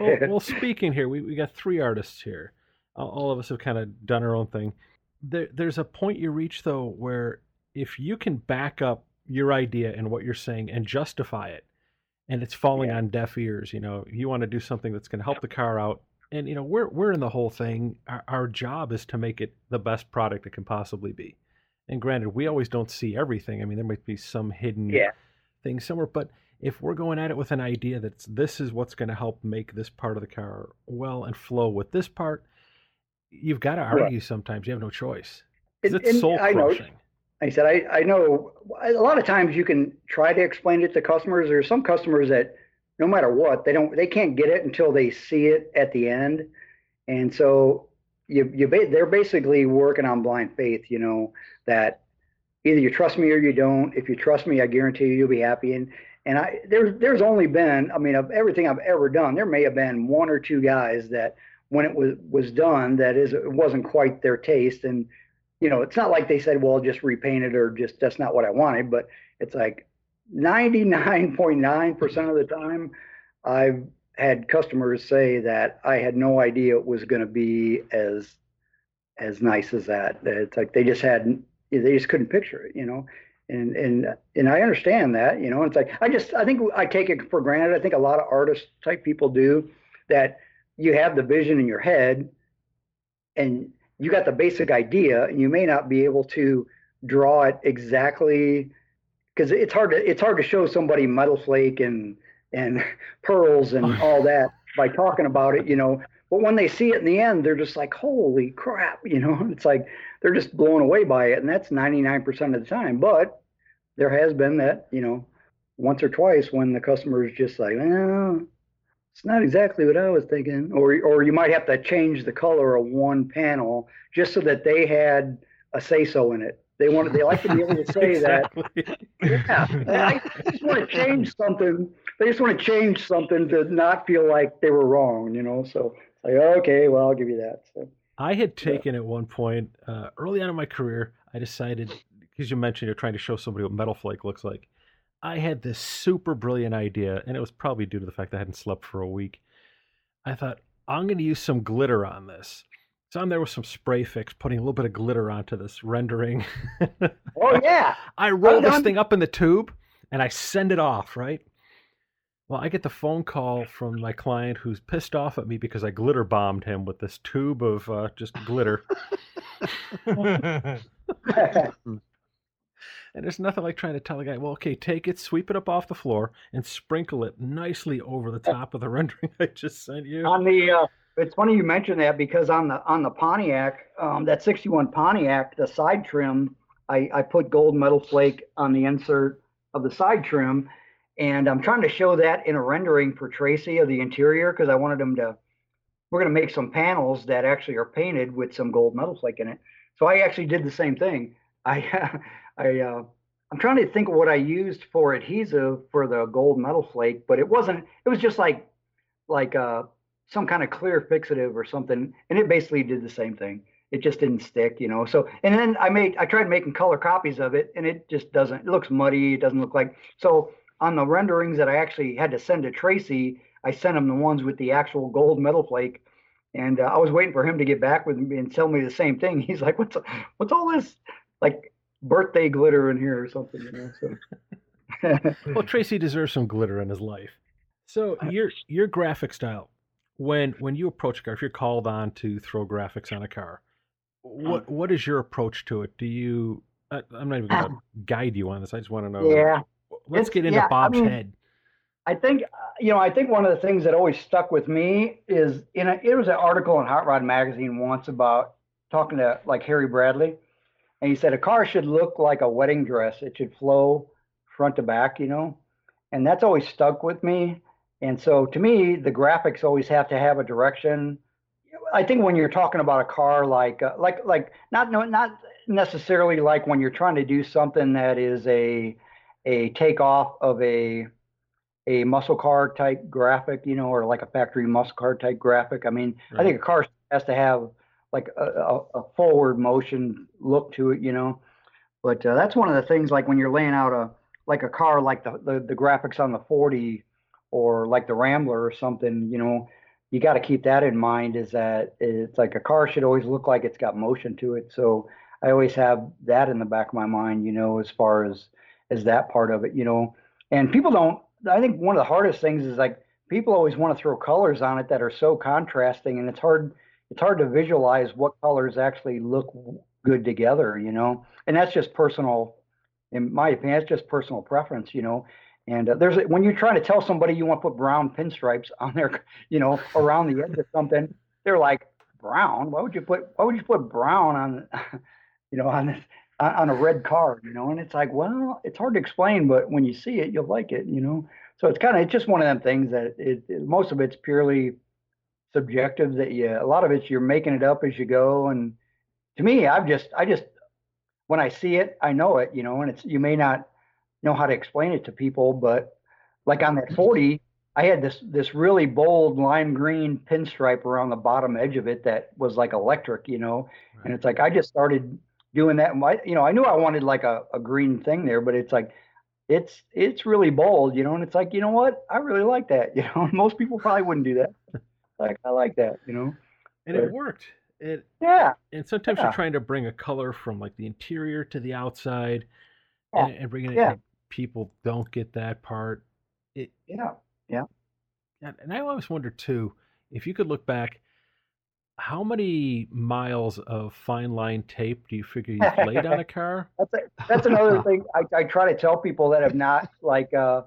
well, well, speaking here, we, we got three artists here. All of us have kind of done our own thing. There, there's a point you reach, though, where if you can back up your idea and what you're saying and justify it, and it's falling yeah. on deaf ears, you know, you want to do something that's going to help the car out. And, you know, we're, we're in the whole thing. Our, our job is to make it the best product it can possibly be. And granted, we always don't see everything. I mean, there might be some hidden yeah. thing somewhere, but if we're going at it with an idea that this is what's going to help make this part of the car well and flow with this part, you've got to argue sometimes. You have no choice. It's soul crushing. I said, I, I know a lot of times you can try to explain it to customers. There are some customers that no matter what, they don't, they can't get it until they see it at the end. And so you, you, they're basically working on blind faith, you know, that either you trust me or you don't. If you trust me, I guarantee you you'll be happy. And and I there's there's only been, I mean, of everything I've ever done, there may have been one or two guys that when it was was done, that is it wasn't quite their taste. And you know, it's not like they said, well, just repaint it or just that's not what I wanted, but it's like 99.9% of the time I've had customers say that I had no idea it was going to be as as nice as that. It's like they just had they just couldn't picture it, you know. and and and I understand that, you know. It's like I just I think I take it for granted. I think a lot of artist type people do that. You have the vision in your head, and you got the basic idea, and you may not be able to draw it exactly because it's hard to it's hard to show somebody metal flake and and pearls and all that by talking about it, you know. But when they see it in the end, they're just like, holy crap, you know, it's like they're just blown away by it. And that's 99% of the time. But there has been that, you know, once or twice when the customer is just like, well, it's not exactly what I was thinking. Or, or you might have to change the color of one panel just so that they had a say so in it. They wanted, they like to be able to say exactly. that. Yeah, I just want to change something. They just want to change something to not feel like they were wrong, you know. So like, okay, well, I'll give you that. So, I had taken yeah. at one point uh, early on in my career. I decided because you mentioned you're trying to show somebody what metal flake looks like. I had this super brilliant idea, and it was probably due to the fact I hadn't slept for a week. I thought I'm going to use some glitter on this. So I'm there with some spray fix, putting a little bit of glitter onto this rendering. oh yeah! I roll this thing up in the tube and I send it off. Right. Well, I get the phone call from my client who's pissed off at me because I glitter bombed him with this tube of uh, just glitter. and there's nothing like trying to tell a guy, well, okay, take it, sweep it up off the floor, and sprinkle it nicely over the top of the rendering I just sent you. On the, uh, it's funny you mention that because on the on the Pontiac, um, that '61 Pontiac, the side trim, I, I put gold metal flake on the insert of the side trim and I'm trying to show that in a rendering for Tracy of the interior because I wanted them to, we're going to make some panels that actually are painted with some gold metal flake in it. So I actually did the same thing. I, I, uh, I'm trying to think of what I used for adhesive for the gold metal flake, but it wasn't, it was just like, like, uh, some kind of clear fixative or something. And it basically did the same thing. It just didn't stick, you know? So, and then I made, I tried making color copies of it and it just doesn't, it looks muddy. It doesn't look like, so on the renderings that I actually had to send to Tracy, I sent him the ones with the actual gold metal flake. And uh, I was waiting for him to get back with me and tell me the same thing. He's like, "What's what's all this like birthday glitter in here or something?" You know. So. well, Tracy deserves some glitter in his life. So your your graphic style, when when you approach a car, if you're called on to throw graphics on a car, what what is your approach to it? Do you? I, am not even going to guide you on this. I just want to know. Yeah. Let's it's, get into yeah, Bob's I mean, head. I think uh, you know. I think one of the things that always stuck with me is in a, it was an article in Hot Rod magazine once about talking to like Harry Bradley, and he said a car should look like a wedding dress. It should flow front to back, you know, and that's always stuck with me. And so to me, the graphics always have to have a direction. I think when you're talking about a car like uh, like like not no not necessarily like when you're trying to do something that is a a takeoff of a a muscle car type graphic, you know, or like a factory muscle car type graphic. I mean, right. I think a car has to have like a, a, a, forward motion look to it, you know. But uh, that's one of the things, like when you're laying out a like a car, like the, the, the graphics on the 40 or like the Rambler or something, you know, you got to keep that in mind. Is that it's like a car should always look like it's got motion to it. So I always have that in the back of my mind, you know, as far as as that part of it, you know. And people don't. I think one of the hardest things is like people always want to throw colors on it that are so contrasting, and it's hard. It's hard to visualize what colors actually look good together, you know. And that's just personal, in my opinion. That's just personal preference, you know. And uh, there's when you're trying to tell somebody you want to put brown pinstripes on there, you know, around the edge of something, they're like, brown? Why would you put? Why would you put brown on, you know, on this? On a red card, you know, and it's like, well, it's hard to explain, but when you see it, you'll like it, you know. So it's kind of it's just one of them things that it, it, most of it's purely subjective. That you a lot of it's you're making it up as you go, and to me, I've just I just when I see it, I know it, you know, and it's you may not know how to explain it to people, but like on that 40, I had this this really bold lime green pinstripe around the bottom edge of it that was like electric, you know, right. and it's like I just started doing that. My, you know, I knew I wanted like a, a green thing there, but it's like, it's it's really bold, you know, and it's like, you know what, I really like that, you know. Most people probably wouldn't do that. Like I like that, you know. And but, it worked. It yeah. And sometimes yeah. you're trying to bring a color from like the interior to the outside. and, and bringing it. Yeah. People don't get that part. It, Yeah. Yeah. and, and I always wonder too, if you could look back, how many miles of fine line tape do you figure you've laid on a car? That's a, that's another thing I, I try to tell people that have not like uh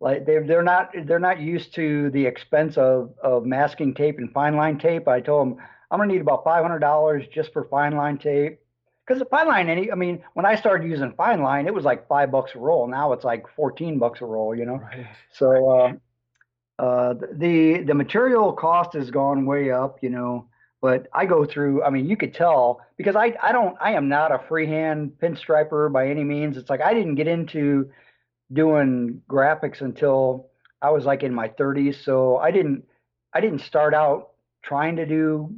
like they're they're not they're not used to the expense of of masking tape and fine line tape. I told them I'm gonna need about five hundred dollars just for fine line tape. Because the fine line, any, I mean, when I started using fine line, it was like five bucks a roll. Now it's like fourteen bucks a roll, you know. Right. So uh, uh, the the material cost has gone way up, you know. But I go through. I mean, you could tell because I I don't I am not a freehand pinstriper by any means. It's like I didn't get into doing graphics until I was like in my 30s. So I didn't I didn't start out trying to do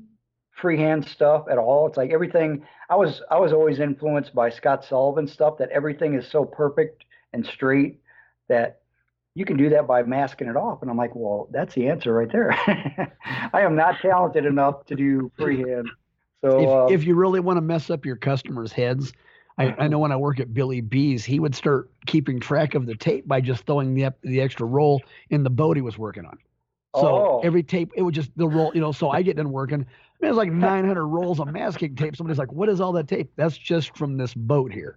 freehand stuff at all. It's like everything I was I was always influenced by Scott Sullivan stuff that everything is so perfect and straight that you can do that by masking it off. And I'm like, well, that's the answer right there. I am not talented enough to do freehand. So if, uh, if you really want to mess up your customers' heads, I, I know when I work at Billy B's, he would start keeping track of the tape by just throwing the the extra roll in the boat he was working on. So Oh. every tape, it would just the roll, you know. So I get done working. I mean, it's like 900 rolls of masking tape. Somebody's like, "What is all that tape?" That's just from this boat here.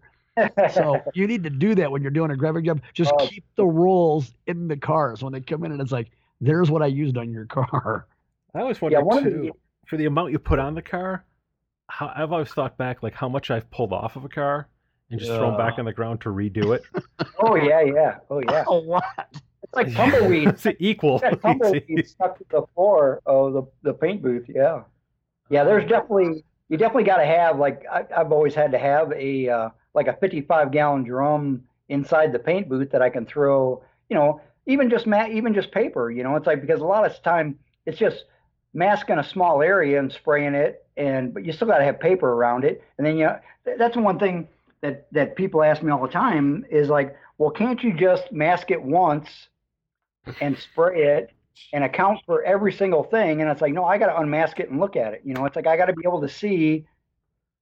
So you need to do that when you're doing a graphic job. Just Oh. keep the rolls in the cars when they come in, and it's like, "There's what I used on your car." I always wonder one of too, the- for the amount you put on the car. How, I've always thought back, like how much I've pulled off of a car and just thrown back on the ground to redo it. oh yeah, yeah, oh yeah. Oh, what? It's like tumbleweed. it's equal. Yeah, tumbleweed stuck to the floor of the, the paint booth. Yeah, yeah. There's definitely you definitely got to have like I, I've always had to have a uh, like a 55 gallon drum inside the paint booth that I can throw. You know, even just ma- even just paper. You know, it's like because a lot of time it's just masking a small area and spraying it, and but you still got to have paper around it. And then you know, th- that's one thing that that people ask me all the time is like, well, can't you just mask it once and spray it and account for every single thing. And it's like, no, I got to unmask it and look at it. You know, it's like I got to be able to see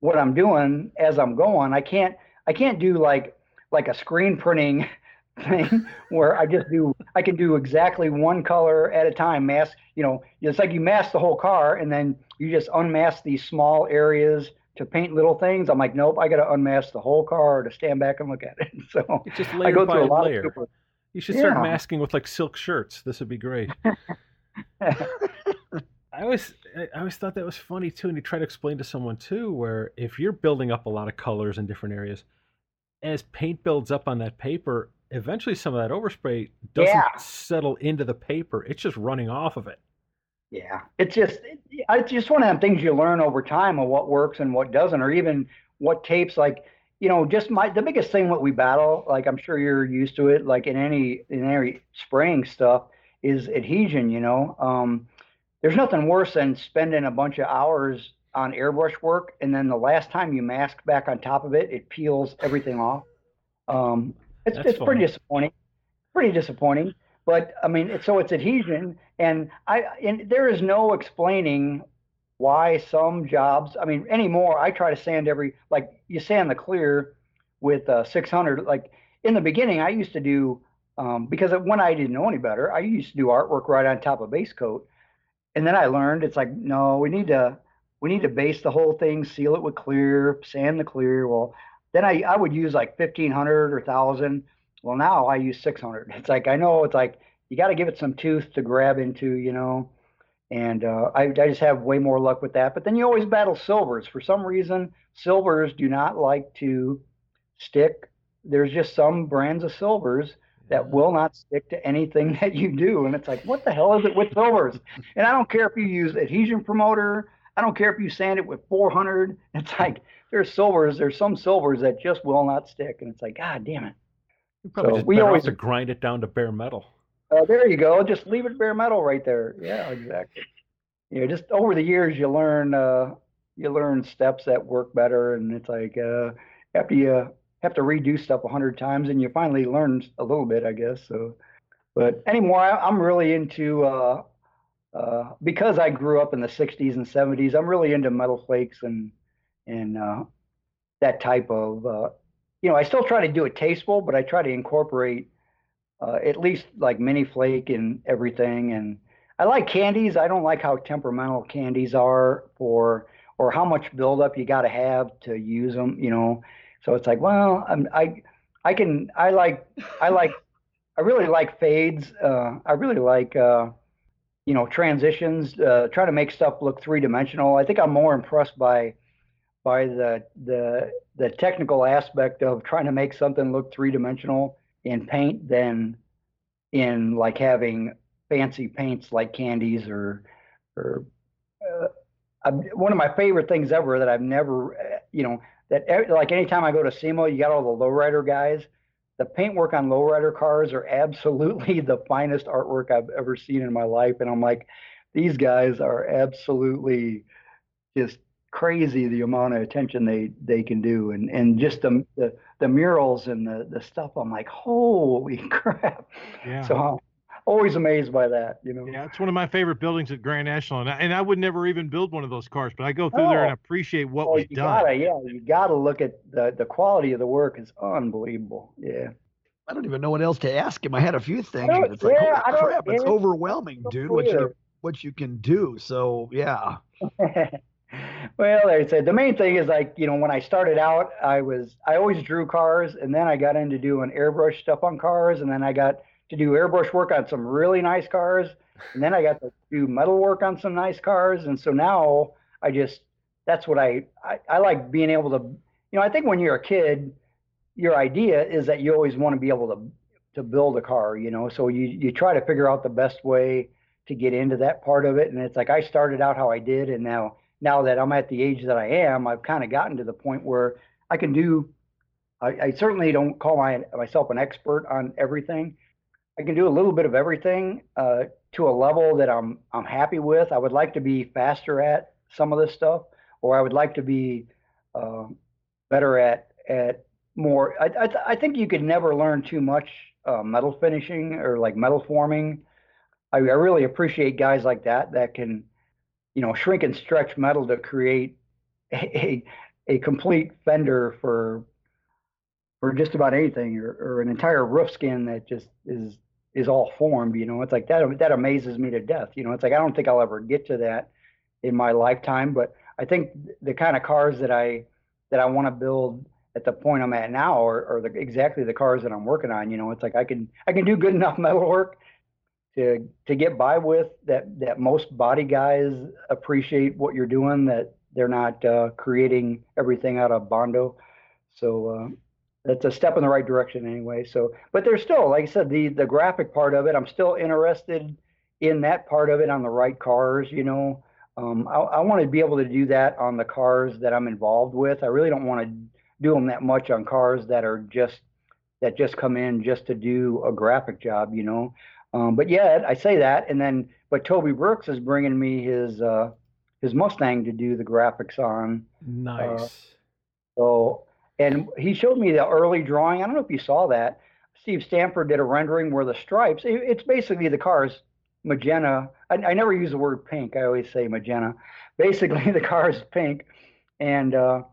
what I'm doing as I'm going. I can't, I can't do like like a screen printing thing where I just do, I can do exactly one color at a time. Mask, you know, it's like you mask the whole car and then you just unmask these small areas to paint little things. I'm like, nope, I got to unmask the whole car to stand back and look at it. So It's just I layer go by through a lot layer. of. You should start Yeah. masking with like silk shirts. This would be great. I always, I always thought that was funny too, and you try to explain to someone too, where if you're building up a lot of colors in different areas, as paint builds up on that paper, eventually some of that overspray doesn't Yeah. settle into the paper; it's just running off of it. Yeah, it's just it's just one of them things you learn over time of what works and what doesn't, or even what tapes like you know just my the biggest thing what we battle like I'm sure you're used to it like in any in any spraying stuff is adhesion. You know, um, there's nothing worse than spending a bunch of hours on airbrush work and then the last time you mask back on top of it, it peels everything off. Um, it's That's it's pretty disappointing. Pretty disappointing. But I mean, it's, so it's adhesion, and I and there is no explaining why some jobs. I mean, anymore, I try to sand every like you sand the clear with uh, 600. Like in the beginning, I used to do um, because when I didn't know any better, I used to do artwork right on top of base coat, and then I learned it's like no, we need to we need to base the whole thing, seal it with clear, sand the clear. Well, then I I would use like 1500 or 1000. Well, now I use 600. It's like I know it's like you got to give it some tooth to grab into, you know. And uh, I, I just have way more luck with that. But then you always battle silvers. For some reason, silvers do not like to stick. There's just some brands of silvers that will not stick to anything that you do. And it's like, what the hell is it with silvers? And I don't care if you use adhesion promoter. I don't care if you sand it with 400. It's like there's silvers. There's some silvers that just will not stick. And it's like, God damn it. You probably So just we always- off to grind it down to bare metal. Uh, there you go. Just leave it bare metal right there. Yeah, exactly. You know, just over the years you learn uh, you learn steps that work better, and it's like uh, after you have to redo stuff a hundred times, and you finally learn a little bit, I guess. So, but anymore, I, I'm really into uh, uh, because I grew up in the '60s and '70s. I'm really into metal flakes and and uh, that type of uh, you know, I still try to do it tasteful, but I try to incorporate uh, at least like mini flake and everything. And I like candies. I don't like how temperamental candies are for or how much buildup you got to have to use them. You know, so it's like, well, I'm, I I can I like I like I really like fades. Uh, I really like uh, you know transitions. Uh, try to make stuff look three dimensional. I think I'm more impressed by by the the the technical aspect of trying to make something look three dimensional in paint than in like having fancy paints like candies or or uh, one of my favorite things ever that I've never uh, you know that like anytime I go to SEMA, you got all the lowrider guys. The paintwork on lowrider cars are absolutely the finest artwork I've ever seen in my life, and I'm like, these guys are absolutely just crazy the amount of attention they they can do and and just the the, the murals and the the stuff i'm like holy crap yeah so i'm always amazed by that you know yeah it's one of my favorite buildings at grand national and I, and I would never even build one of those cars but i go through oh. there and oh. appreciate what oh, we've you done gotta, yeah you gotta look at the the quality of the work is unbelievable yeah I don't even know what else to ask him. I had a few things. It's like, yeah, holy crap, it's overwhelming, dude. What you what you can do. So yeah. well, like I said, the main thing is like, you know, when I started out, I was, I always drew cars and then I got into doing airbrush stuff on cars and then I got to do airbrush work on some really nice cars. And then I got to do metal work on some nice cars. And so now I just, that's what I, I, I like being able to, you know, I think when you're a kid, your idea is that you always want to be able to, to build a car, you know, so you, you try to figure out the best way to get into that part of it. And it's like, I started out how I did and now now that I'm at the age that I am, I've kind of gotten to the point where I can do. I, I certainly don't call my, myself an expert on everything. I can do a little bit of everything uh, to a level that I'm I'm happy with. I would like to be faster at some of this stuff, or I would like to be uh, better at at more. I, I, I think you could never learn too much uh, metal finishing or like metal forming. I, I really appreciate guys like that that can you know, shrink and stretch metal to create a, a complete fender for for just about anything or, or an entire roof skin that just is is all formed you know it's like that that amazes me to death you know it's like i don't think i'll ever get to that in my lifetime but i think the kind of cars that i that i want to build at the point i'm at now are, are the, exactly the cars that i'm working on you know it's like i can i can do good enough metal work to to get by with that that most body guys appreciate what you're doing that they're not uh, creating everything out of bondo. So uh, that's a step in the right direction anyway so but there's still like i said the the graphic part of it i'm still interested in that part of it on the right cars you know um, I, I want to be able to do that on the cars that i'm involved with i really don't want to do them that much on cars that are just that just come in just to do a graphic job you know um, but yet I say that, and then but Toby Brooks is bringing me his uh, his Mustang to do the graphics on. Nice. Uh, so, and he showed me the early drawing. I don't know if you saw that. Steve Stanford did a rendering where the stripes. It, it's basically the car's magenta. I, I, never use the word pink. I always say magenta. Basically, the car is pink, and uh,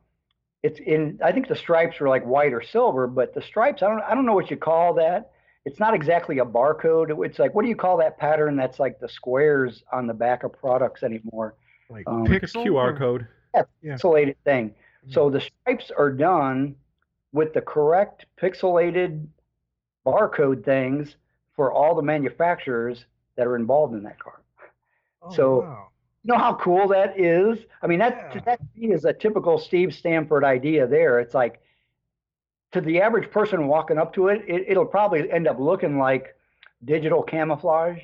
it's in. I think the stripes are like white or silver, but the stripes. I don't. I don't know what you call that it's not exactly a barcode. It's like what do you call that pattern that's like the squares on the back of products anymore? Like um, pixel QR code. Yeah, pixelated thing. So the stripes are done with the correct pixelated barcode things for all the manufacturers that are involved in that car. Oh, so wow. you know how cool that is? I mean that yeah. that is a typical Steve Stanford idea there. It's like to the average person walking up to it, it, will probably end up looking like digital camouflage,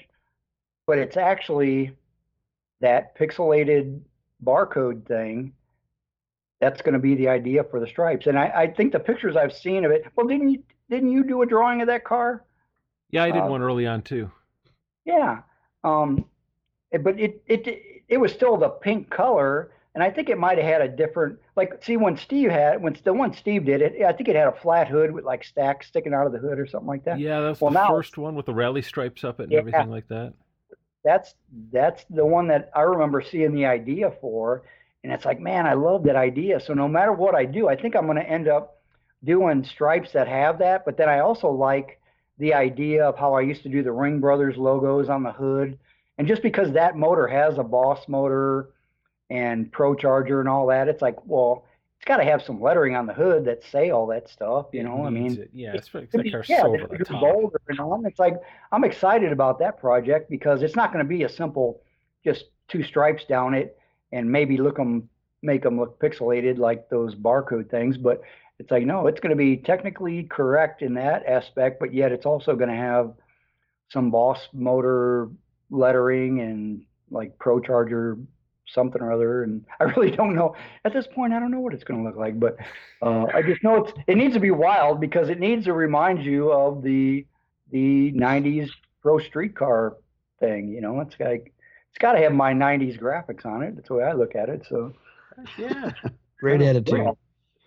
but it's actually that pixelated barcode thing. That's going to be the idea for the stripes, and I, I, think the pictures I've seen of it. Well, didn't you didn't you do a drawing of that car? Yeah, I did uh, one early on too. Yeah, um, but it it it was still the pink color, and I think it might have had a different like see when Steve had when the one Steve did it I think it had a flat hood with like stacks sticking out of the hood or something like that. Yeah, that's well, the now, first one with the rally stripes up it and yeah, everything like that. That's that's the one that I remember seeing the idea for, and it's like man I love that idea. So no matter what I do, I think I'm going to end up doing stripes that have that, but then I also like the idea of how I used to do the Ring Brothers logos on the hood. And just because that motor has a Boss motor and ProCharger and all that, it's like, well, it's got to have some lettering on the hood that say all that stuff, you know. I mean, it. yeah, it's, it's like yeah, so over the top. Bolder and. It's like I'm excited about that project because it's not going to be a simple, just two stripes down it and maybe look them, make them look pixelated like those barcode things. But it's like no, it's going to be technically correct in that aspect, but yet it's also going to have some Boss motor lettering and like ProCharger something or other. And I really don't know at this point. I don't know what it's going to look like, but uh, I just know it's it needs to be wild because it needs to remind you of the the '90s pro street car thing. You know, it's like it's got to have my '90s graphics on it. That's the way I look at it. So yeah, great attitude.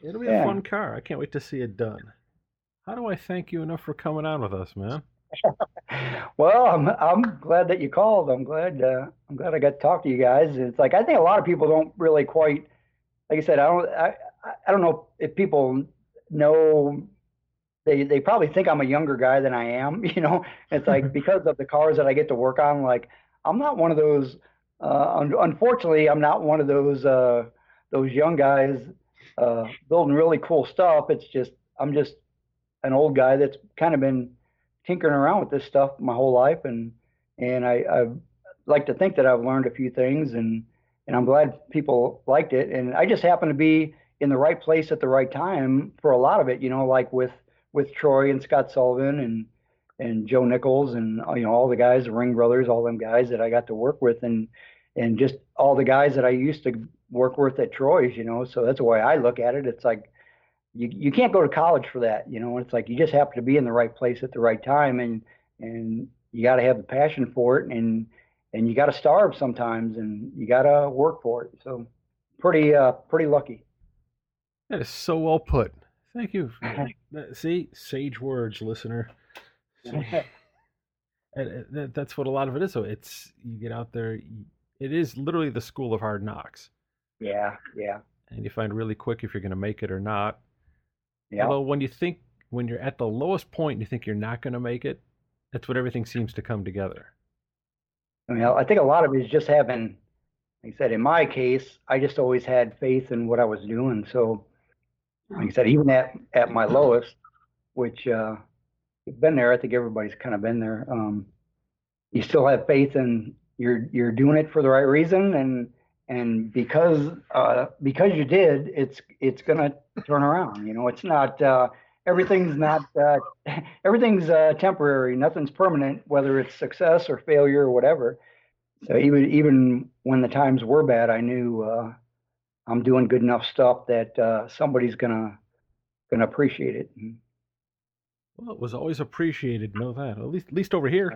It'll be yeah. a fun car. I can't wait to see it done. How do I thank you enough for coming on with us, man? well, I'm I'm glad that you called. I'm glad uh, I'm glad I got to talk to you guys. It's like I think a lot of people don't really quite, like I said, I don't I I don't know if people know. They they probably think I'm a younger guy than I am. You know, it's like because of the cars that I get to work on. Like I'm not one of those. Uh, un- unfortunately, I'm not one of those uh, those young guys uh, building really cool stuff. It's just I'm just an old guy that's kind of been tinkering around with this stuff my whole life, and and I, I like to think that I've learned a few things, and and I'm glad people liked it. And I just happen to be in the right place at the right time for a lot of it. You know, like with with Troy and Scott Sullivan and and Joe Nichols and you know all the guys, the Ring Brothers, all them guys that I got to work with, and and just all the guys that I used to work with at Troy's. You know, so that's the way I look at it. It's like you you can't go to college for that. You know, it's like you just happen to be in the right place at the right time, and and you got to have the passion for it, and and you got to starve sometimes, and you got to work for it. So pretty uh pretty lucky. That is so well put. Thank you. See, sage words, listener. and that's what a lot of it is. So it's you get out there. It is literally the school of hard knocks. Yeah, yeah. And you find really quick if you're going to make it or not. Yeah. Although when you think when you're at the lowest point, you think you're not going to make it. That's what everything seems to come together. I mean, I think a lot of it is just having, like I said, in my case, I just always had faith in what I was doing. So, like I said, even at at my lowest, which uh, been there, I think everybody's kind of been there. Um, you still have faith in you're you're doing it for the right reason, and and because uh, because you did, it's it's gonna turn around. You know, it's not uh, everything's not uh, everything's uh, temporary. Nothing's permanent, whether it's success or failure or whatever. So even even when the times were bad, I knew uh, I'm doing good enough stuff that uh, somebody's gonna gonna appreciate it. Well, it was always appreciated. Know that at least at least over here,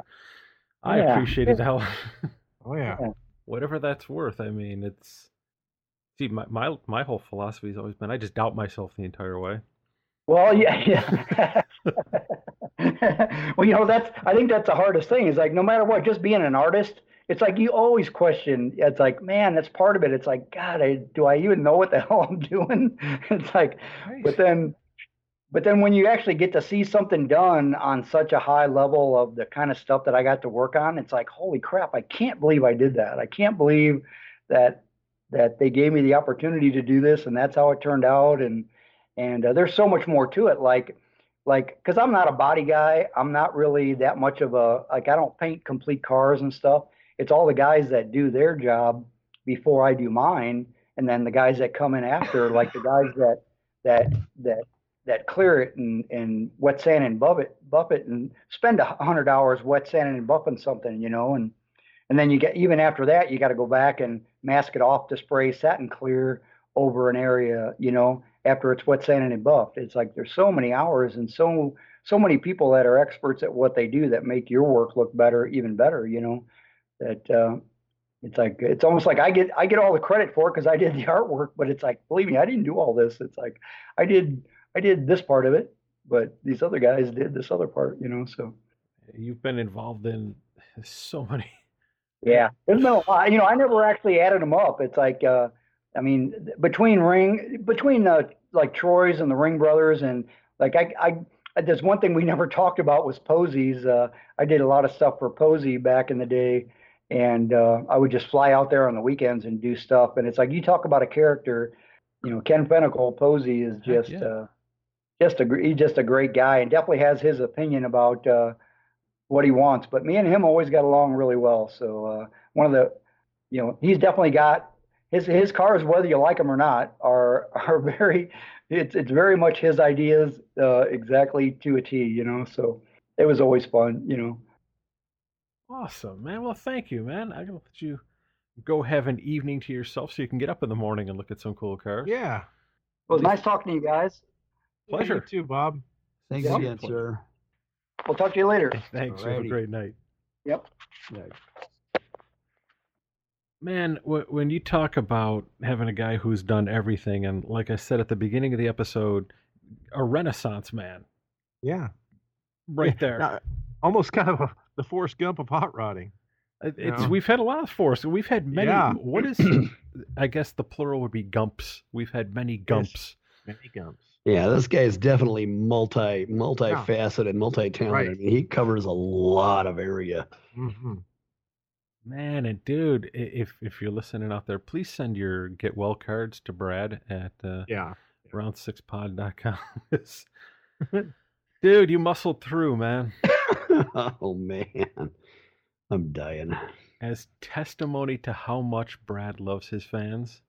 I yeah. appreciated how. oh yeah. yeah whatever that's worth. I mean, it's see my my my whole philosophy has always been I just doubt myself the entire way. Well, yeah, yeah. well, you know, that's I think that's the hardest thing. Is like no matter what, just being an artist, it's like you always question. It's like, man, that's part of it. It's like, God, I, do I even know what the hell I'm doing? it's like, right. but then but then when you actually get to see something done on such a high level of the kind of stuff that I got to work on, it's like, holy crap, I can't believe I did that. I can't believe that that they gave me the opportunity to do this and that's how it turned out and and uh, there's so much more to it like like cuz I'm not a body guy, I'm not really that much of a like I don't paint complete cars and stuff. It's all the guys that do their job before I do mine and then the guys that come in after like the guys that that that that clear it and, and wet sand and buff it, buff it and spend a hundred hours wet sanding and buffing something, you know, and and then you get even after that you got to go back and mask it off to spray satin clear over an area, you know, after it's wet sanded and buffed. It's like there's so many hours and so so many people that are experts at what they do that make your work look better, even better, you know, that uh, it's like it's almost like I get I get all the credit for it because I did the artwork, but it's like believe me, I didn't do all this. It's like I did I did this part of it, but these other guys did this other part, you know. So you've been involved in so many. Yeah, there's no, you know, I never actually added them up. It's like, uh, I mean, between ring, between uh, like Troy's and the Ring Brothers, and like I, I there's one thing we never talked about was Posies. Uh, I did a lot of stuff for Posey back in the day, and uh, I would just fly out there on the weekends and do stuff. And it's like you talk about a character, you know, Ken Fenical Posey is just yeah. uh, just a he's just a great guy and definitely has his opinion about uh, what he wants. But me and him always got along really well. So uh, one of the, you know, he's definitely got his his cars, whether you like them or not, are are very. It's it's very much his ideas uh, exactly to a T. You know, so it was always fun. You know. Awesome, man. Well, thank you, man. I'm gonna let you go have an evening to yourself so you can get up in the morning and look at some cool cars. Yeah. Well, it was nice talking to you guys. Pleasure. Yeah, you too, Bob. Thanks yep. again, sir. We'll talk to you later. Thanks. Alrighty. Have a great night. Yep. Man, when you talk about having a guy who's done everything, and like I said at the beginning of the episode, a renaissance man. Yeah. Right there. Now, almost kind of a, the Forrest Gump of hot rodding. It's, we've had a lot of Forrest. We've had many. Yeah. What is, I guess the plural would be Gumps. We've had many Gumps. Yes. Many Gumps. Yeah, this guy is definitely multi multifaceted, multi talented. Right. I mean, he covers a lot of area. Mm-hmm. Man, and dude, if if you're listening out there, please send your get well cards to Brad at uh, yeah round6pod.com. dude, you muscled through, man. oh man, I'm dying. As testimony to how much Brad loves his fans,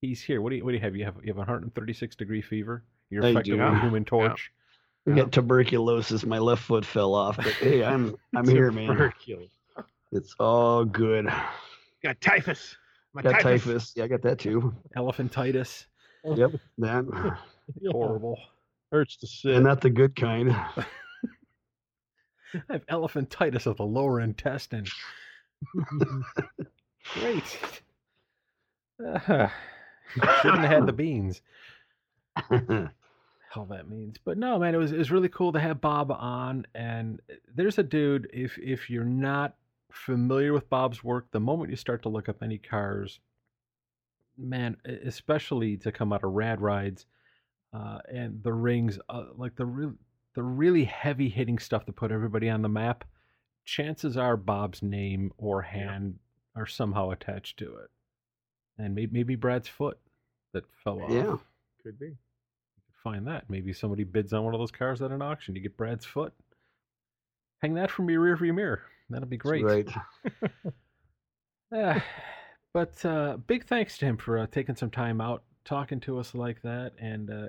he's here. What do you what do you have? You have you have 136 degree fever. You're I effectively a Human Torch. Yeah. I got tuberculosis. My left foot fell off, but hey, I'm I'm here, man. It's all good. Got typhus. My got typhus. typhus. Yeah, I got that too. Elephantitis. Yep, that. Horrible. Hurts to see. And not the good kind. I have elephantitis of the lower intestine. Great. Uh, shouldn't have had the beans hell that means. But no, man, it was it was really cool to have Bob on. And there's a dude. If if you're not familiar with Bob's work, the moment you start to look up any cars, man, especially to come out of rad rides uh, and the rings, uh, like the real the really heavy hitting stuff to put everybody on the map. Chances are Bob's name or hand yeah. are somehow attached to it, and maybe maybe Brad's foot that fell off. Yeah, could be find that. Maybe somebody bids on one of those cars at an auction. You get Brad's foot. Hang that from your rearview mirror. That'll be great. Right. uh, but uh, big thanks to him for uh, taking some time out, talking to us like that, and uh,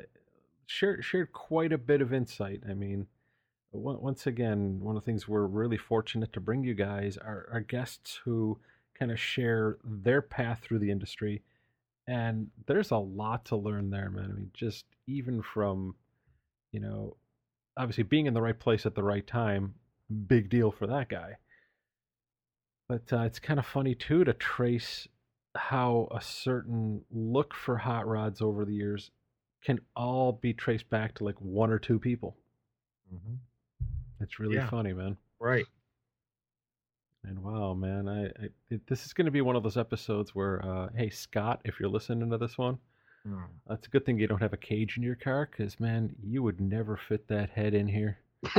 shared shared quite a bit of insight. I mean, once again, one of the things we're really fortunate to bring you guys are, are guests who kind of share their path through the industry and there's a lot to learn there, man. I mean, just even from, you know, obviously being in the right place at the right time, big deal for that guy. But uh, it's kind of funny too to trace how a certain look for hot rods over the years can all be traced back to like one or two people. Mm-hmm. It's really yeah. funny, man. Right. And wow, man, I, I it, this is going to be one of those episodes where, uh, hey Scott, if you're listening to this one, mm. that's a good thing you don't have a cage in your car, because man, you would never fit that head in here.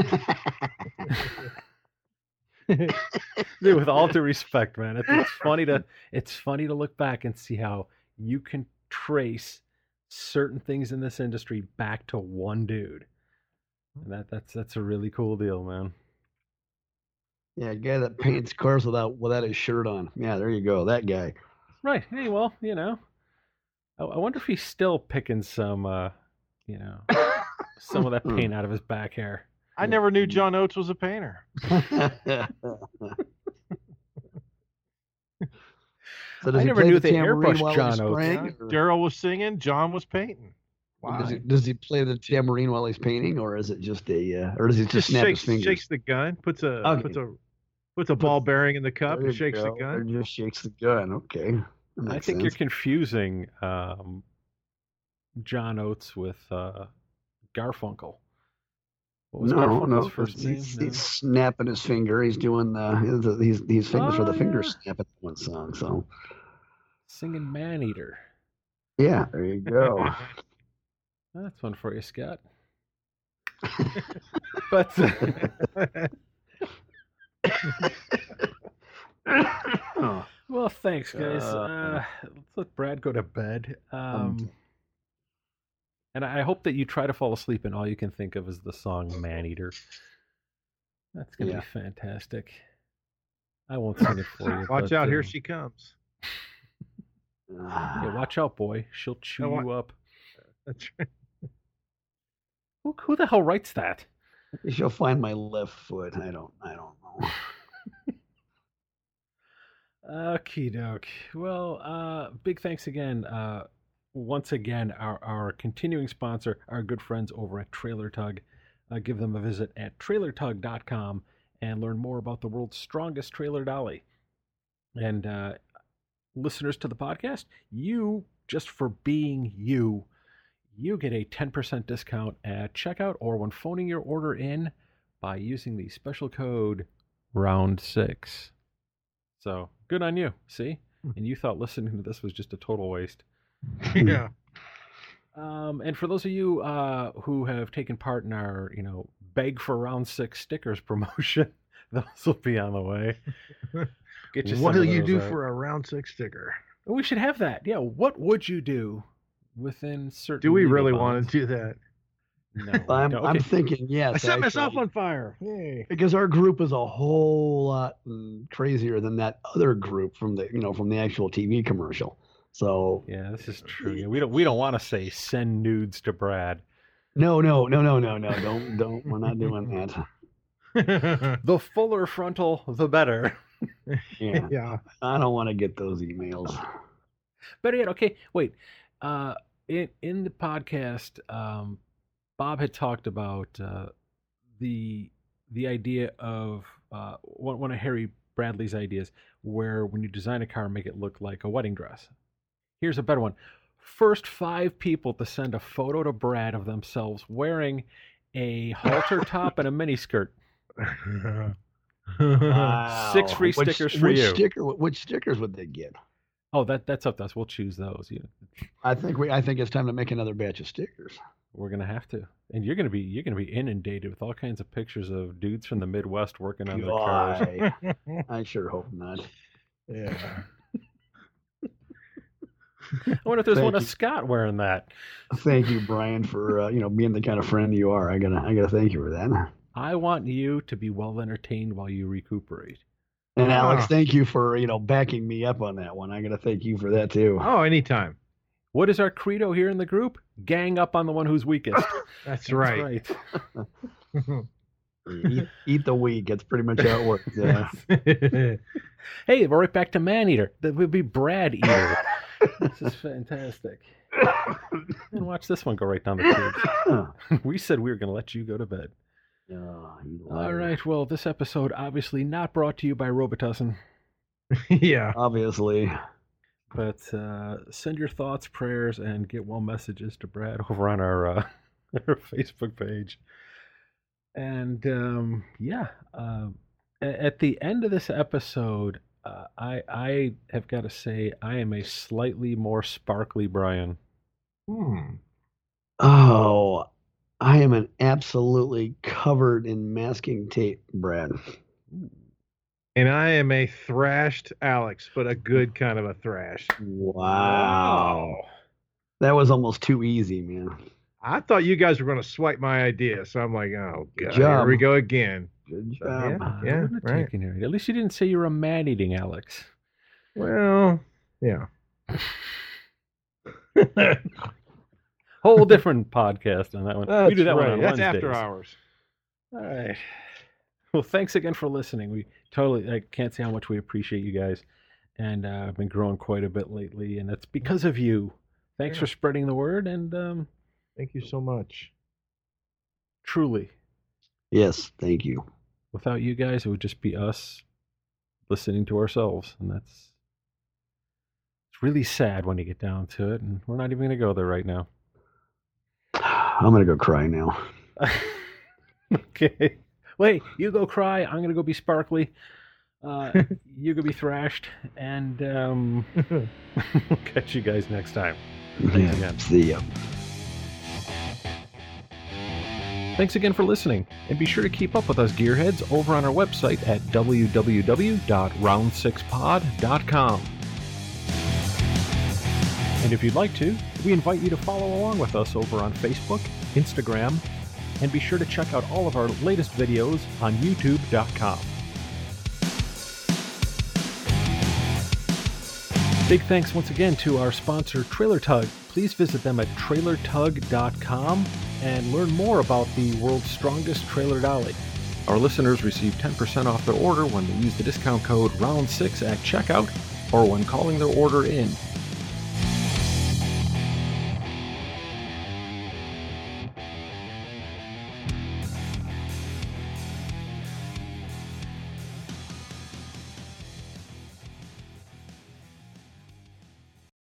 Dude, with all due respect, man, it's, it's funny to it's funny to look back and see how you can trace certain things in this industry back to one dude. And that that's that's a really cool deal, man. Yeah, guy that paints cars without without his shirt on. Yeah, there you go. That guy. Right. Hey, well, you know, I, I wonder if he's still picking some, uh, you know, some of that hmm. paint out of his back hair. I never knew John Oates was a painter. So I never knew they airbrushed John Oates. Daryl was singing, John was painting. Does he, does he, play the tambourine while he's painting, or is it just a, uh, or does he just, just snap shakes, his fingers? Shakes the gun, puts a okay. puts a puts a ball bearing in the cup, and shakes go. the gun. Or just shakes the gun. Okay, I think sense. you're confusing um, John Oates with uh, Garfunkel. What was no, Garfunkel's no, first name? He's, no. snapping his finger. He's doing the he's he's famous oh, for the finger yeah. snapping one song. So singing Man Eater. Yeah, there you go. That's one for you, Scott. but well, thanks, guys. Uh, Uh, let's let Brad go to bed. Um, Um, and I hope that you try to fall asleep, and all you can think of is the song "Man Eater." That's gonna Yeah. be fantastic. I won't sing it for you. Watch but, out, here um, she comes. Yeah, watch out, boy. She'll chew wa- you up. That's right. Who, who the hell writes that? She'll find my left foot. I don't. I don't know. Okie doke. Well, uh, big thanks again. Uh, once again, our, our continuing sponsor, our good friends over at Trailer Tug. Uh, give them a visit at trailertug.com and learn more about the world's strongest trailer dolly. And uh, listeners to the podcast, you, just for being you, you get a 10% discount at checkout or when phoning your order in by using the special code round6. So good on you. See? Hmm. And you thought listening to this was just a total waste. yeah. Um, and for those of you uh, who have taken part in our, you know, beg for round six stickers promotion, those will be on the way. Get you What do you do out. for a round six sticker? We should have that. Yeah. What would you do within certain? Do we really bounds? want to do that? No. I'm. don't. I'm thinking yes. I set myself on fire. Yay. because our group is a whole lot mm, crazier than that other group from the you know from the actual TV commercial. So Yeah, this is true. Yeah, we don't. We don't want to say send nudes to Brad. no, no, no, no, no, no. Don't, don't. We're not doing that. The fuller frontal, the better. Yeah, yeah. I don't want to get those emails. Better yet, okay, wait. Uh, in in the podcast, um, Bob had talked about uh, the the idea of uh, one one of Harry Bradley's ideas, where when you design a car, make it look like a wedding dress. Here's a better one: first five people to send a photo to Brad of themselves wearing a halter top and a miniskirt. Six free Which- stickers for which you. Sticker, which stickers would they get? Oh, that that's up to us. We'll choose those. You I think we. I think it's time to make another batch of stickers. We're gonna have to, and you're gonna be you're gonna be inundated with all kinds of pictures of dudes from the Midwest working on their cars. I sure hope not. yeah. I wonder if there's Thank one of. Scott wearing that. Thank you, Brian, for uh, you know being the kind of friend you are. I gotta. I gotta thank you for that. I want you to be well entertained while you recuperate. And Alex, Ah. thank you for you know backing me up on that one. I gotta thank you for that too. Oh, anytime. What is our credo here in the group? Gang up on the one who's weakest. That's right. right. eat, eat the weak. That's pretty much how it works. Yeah. Hey, we're right back to man eater. That would be Brad eater. this is fantastic. And watch this one go right down the tube. we said we were going to let you go to bed. Oh, you All liar. right. Well, this episode obviously not brought to you by Robitussin. yeah. Obviously. But uh, send your thoughts, prayers, and get well messages to Brad over on our, uh, our Facebook page. And um, yeah, um, at the end of this episode, uh, I I have got to say I am a slightly more sparkly Brian. Hmm. Oh, I am an absolutely covered in masking tape, Brad. And I am a thrashed Alex, but a good kind of a thrash. Wow. That was almost too easy, man. I thought you guys were going to swipe my idea, so I'm like, oh Good god, here we go again. Good job. I yeah, right. taken it. At least you didn't say you were a man eating Alex. Well, yeah. Whole different podcast on that one. That's we do that right. one on That's Wednesdays. after hours. All right. Well, thanks again for listening. We totally, I can't say how much we appreciate you guys. And uh, I've been growing quite a bit lately, and it's because of you. Thanks Yeah. for spreading the word, and um, Thank you so much. truly, Yes, thank you. without you guys, it would just be us listening to ourselves, and that's it's really sad when you get down to it. And we're not even going to go there right now. I'm gonna go cry now. okay. Wait, you go cry. I'm gonna go be sparkly. Uh, you go be thrashed, and um, we'll catch you guys next time. Thanks again. See ya. Thanks again for listening, and be sure to keep up with us gearheads over on our website at www.round6pod.com. And if you'd like to, we invite you to follow along with us over on Facebook, Instagram, and be sure to check out all of our latest videos on youtube.com. Big thanks once again to our sponsor, Trailer Tug. Please visit them at trailertug.com and learn more about the world's strongest trailer dolly. Our listeners receive 10% off their order when they use the discount code ROUND6 at checkout or when calling their order in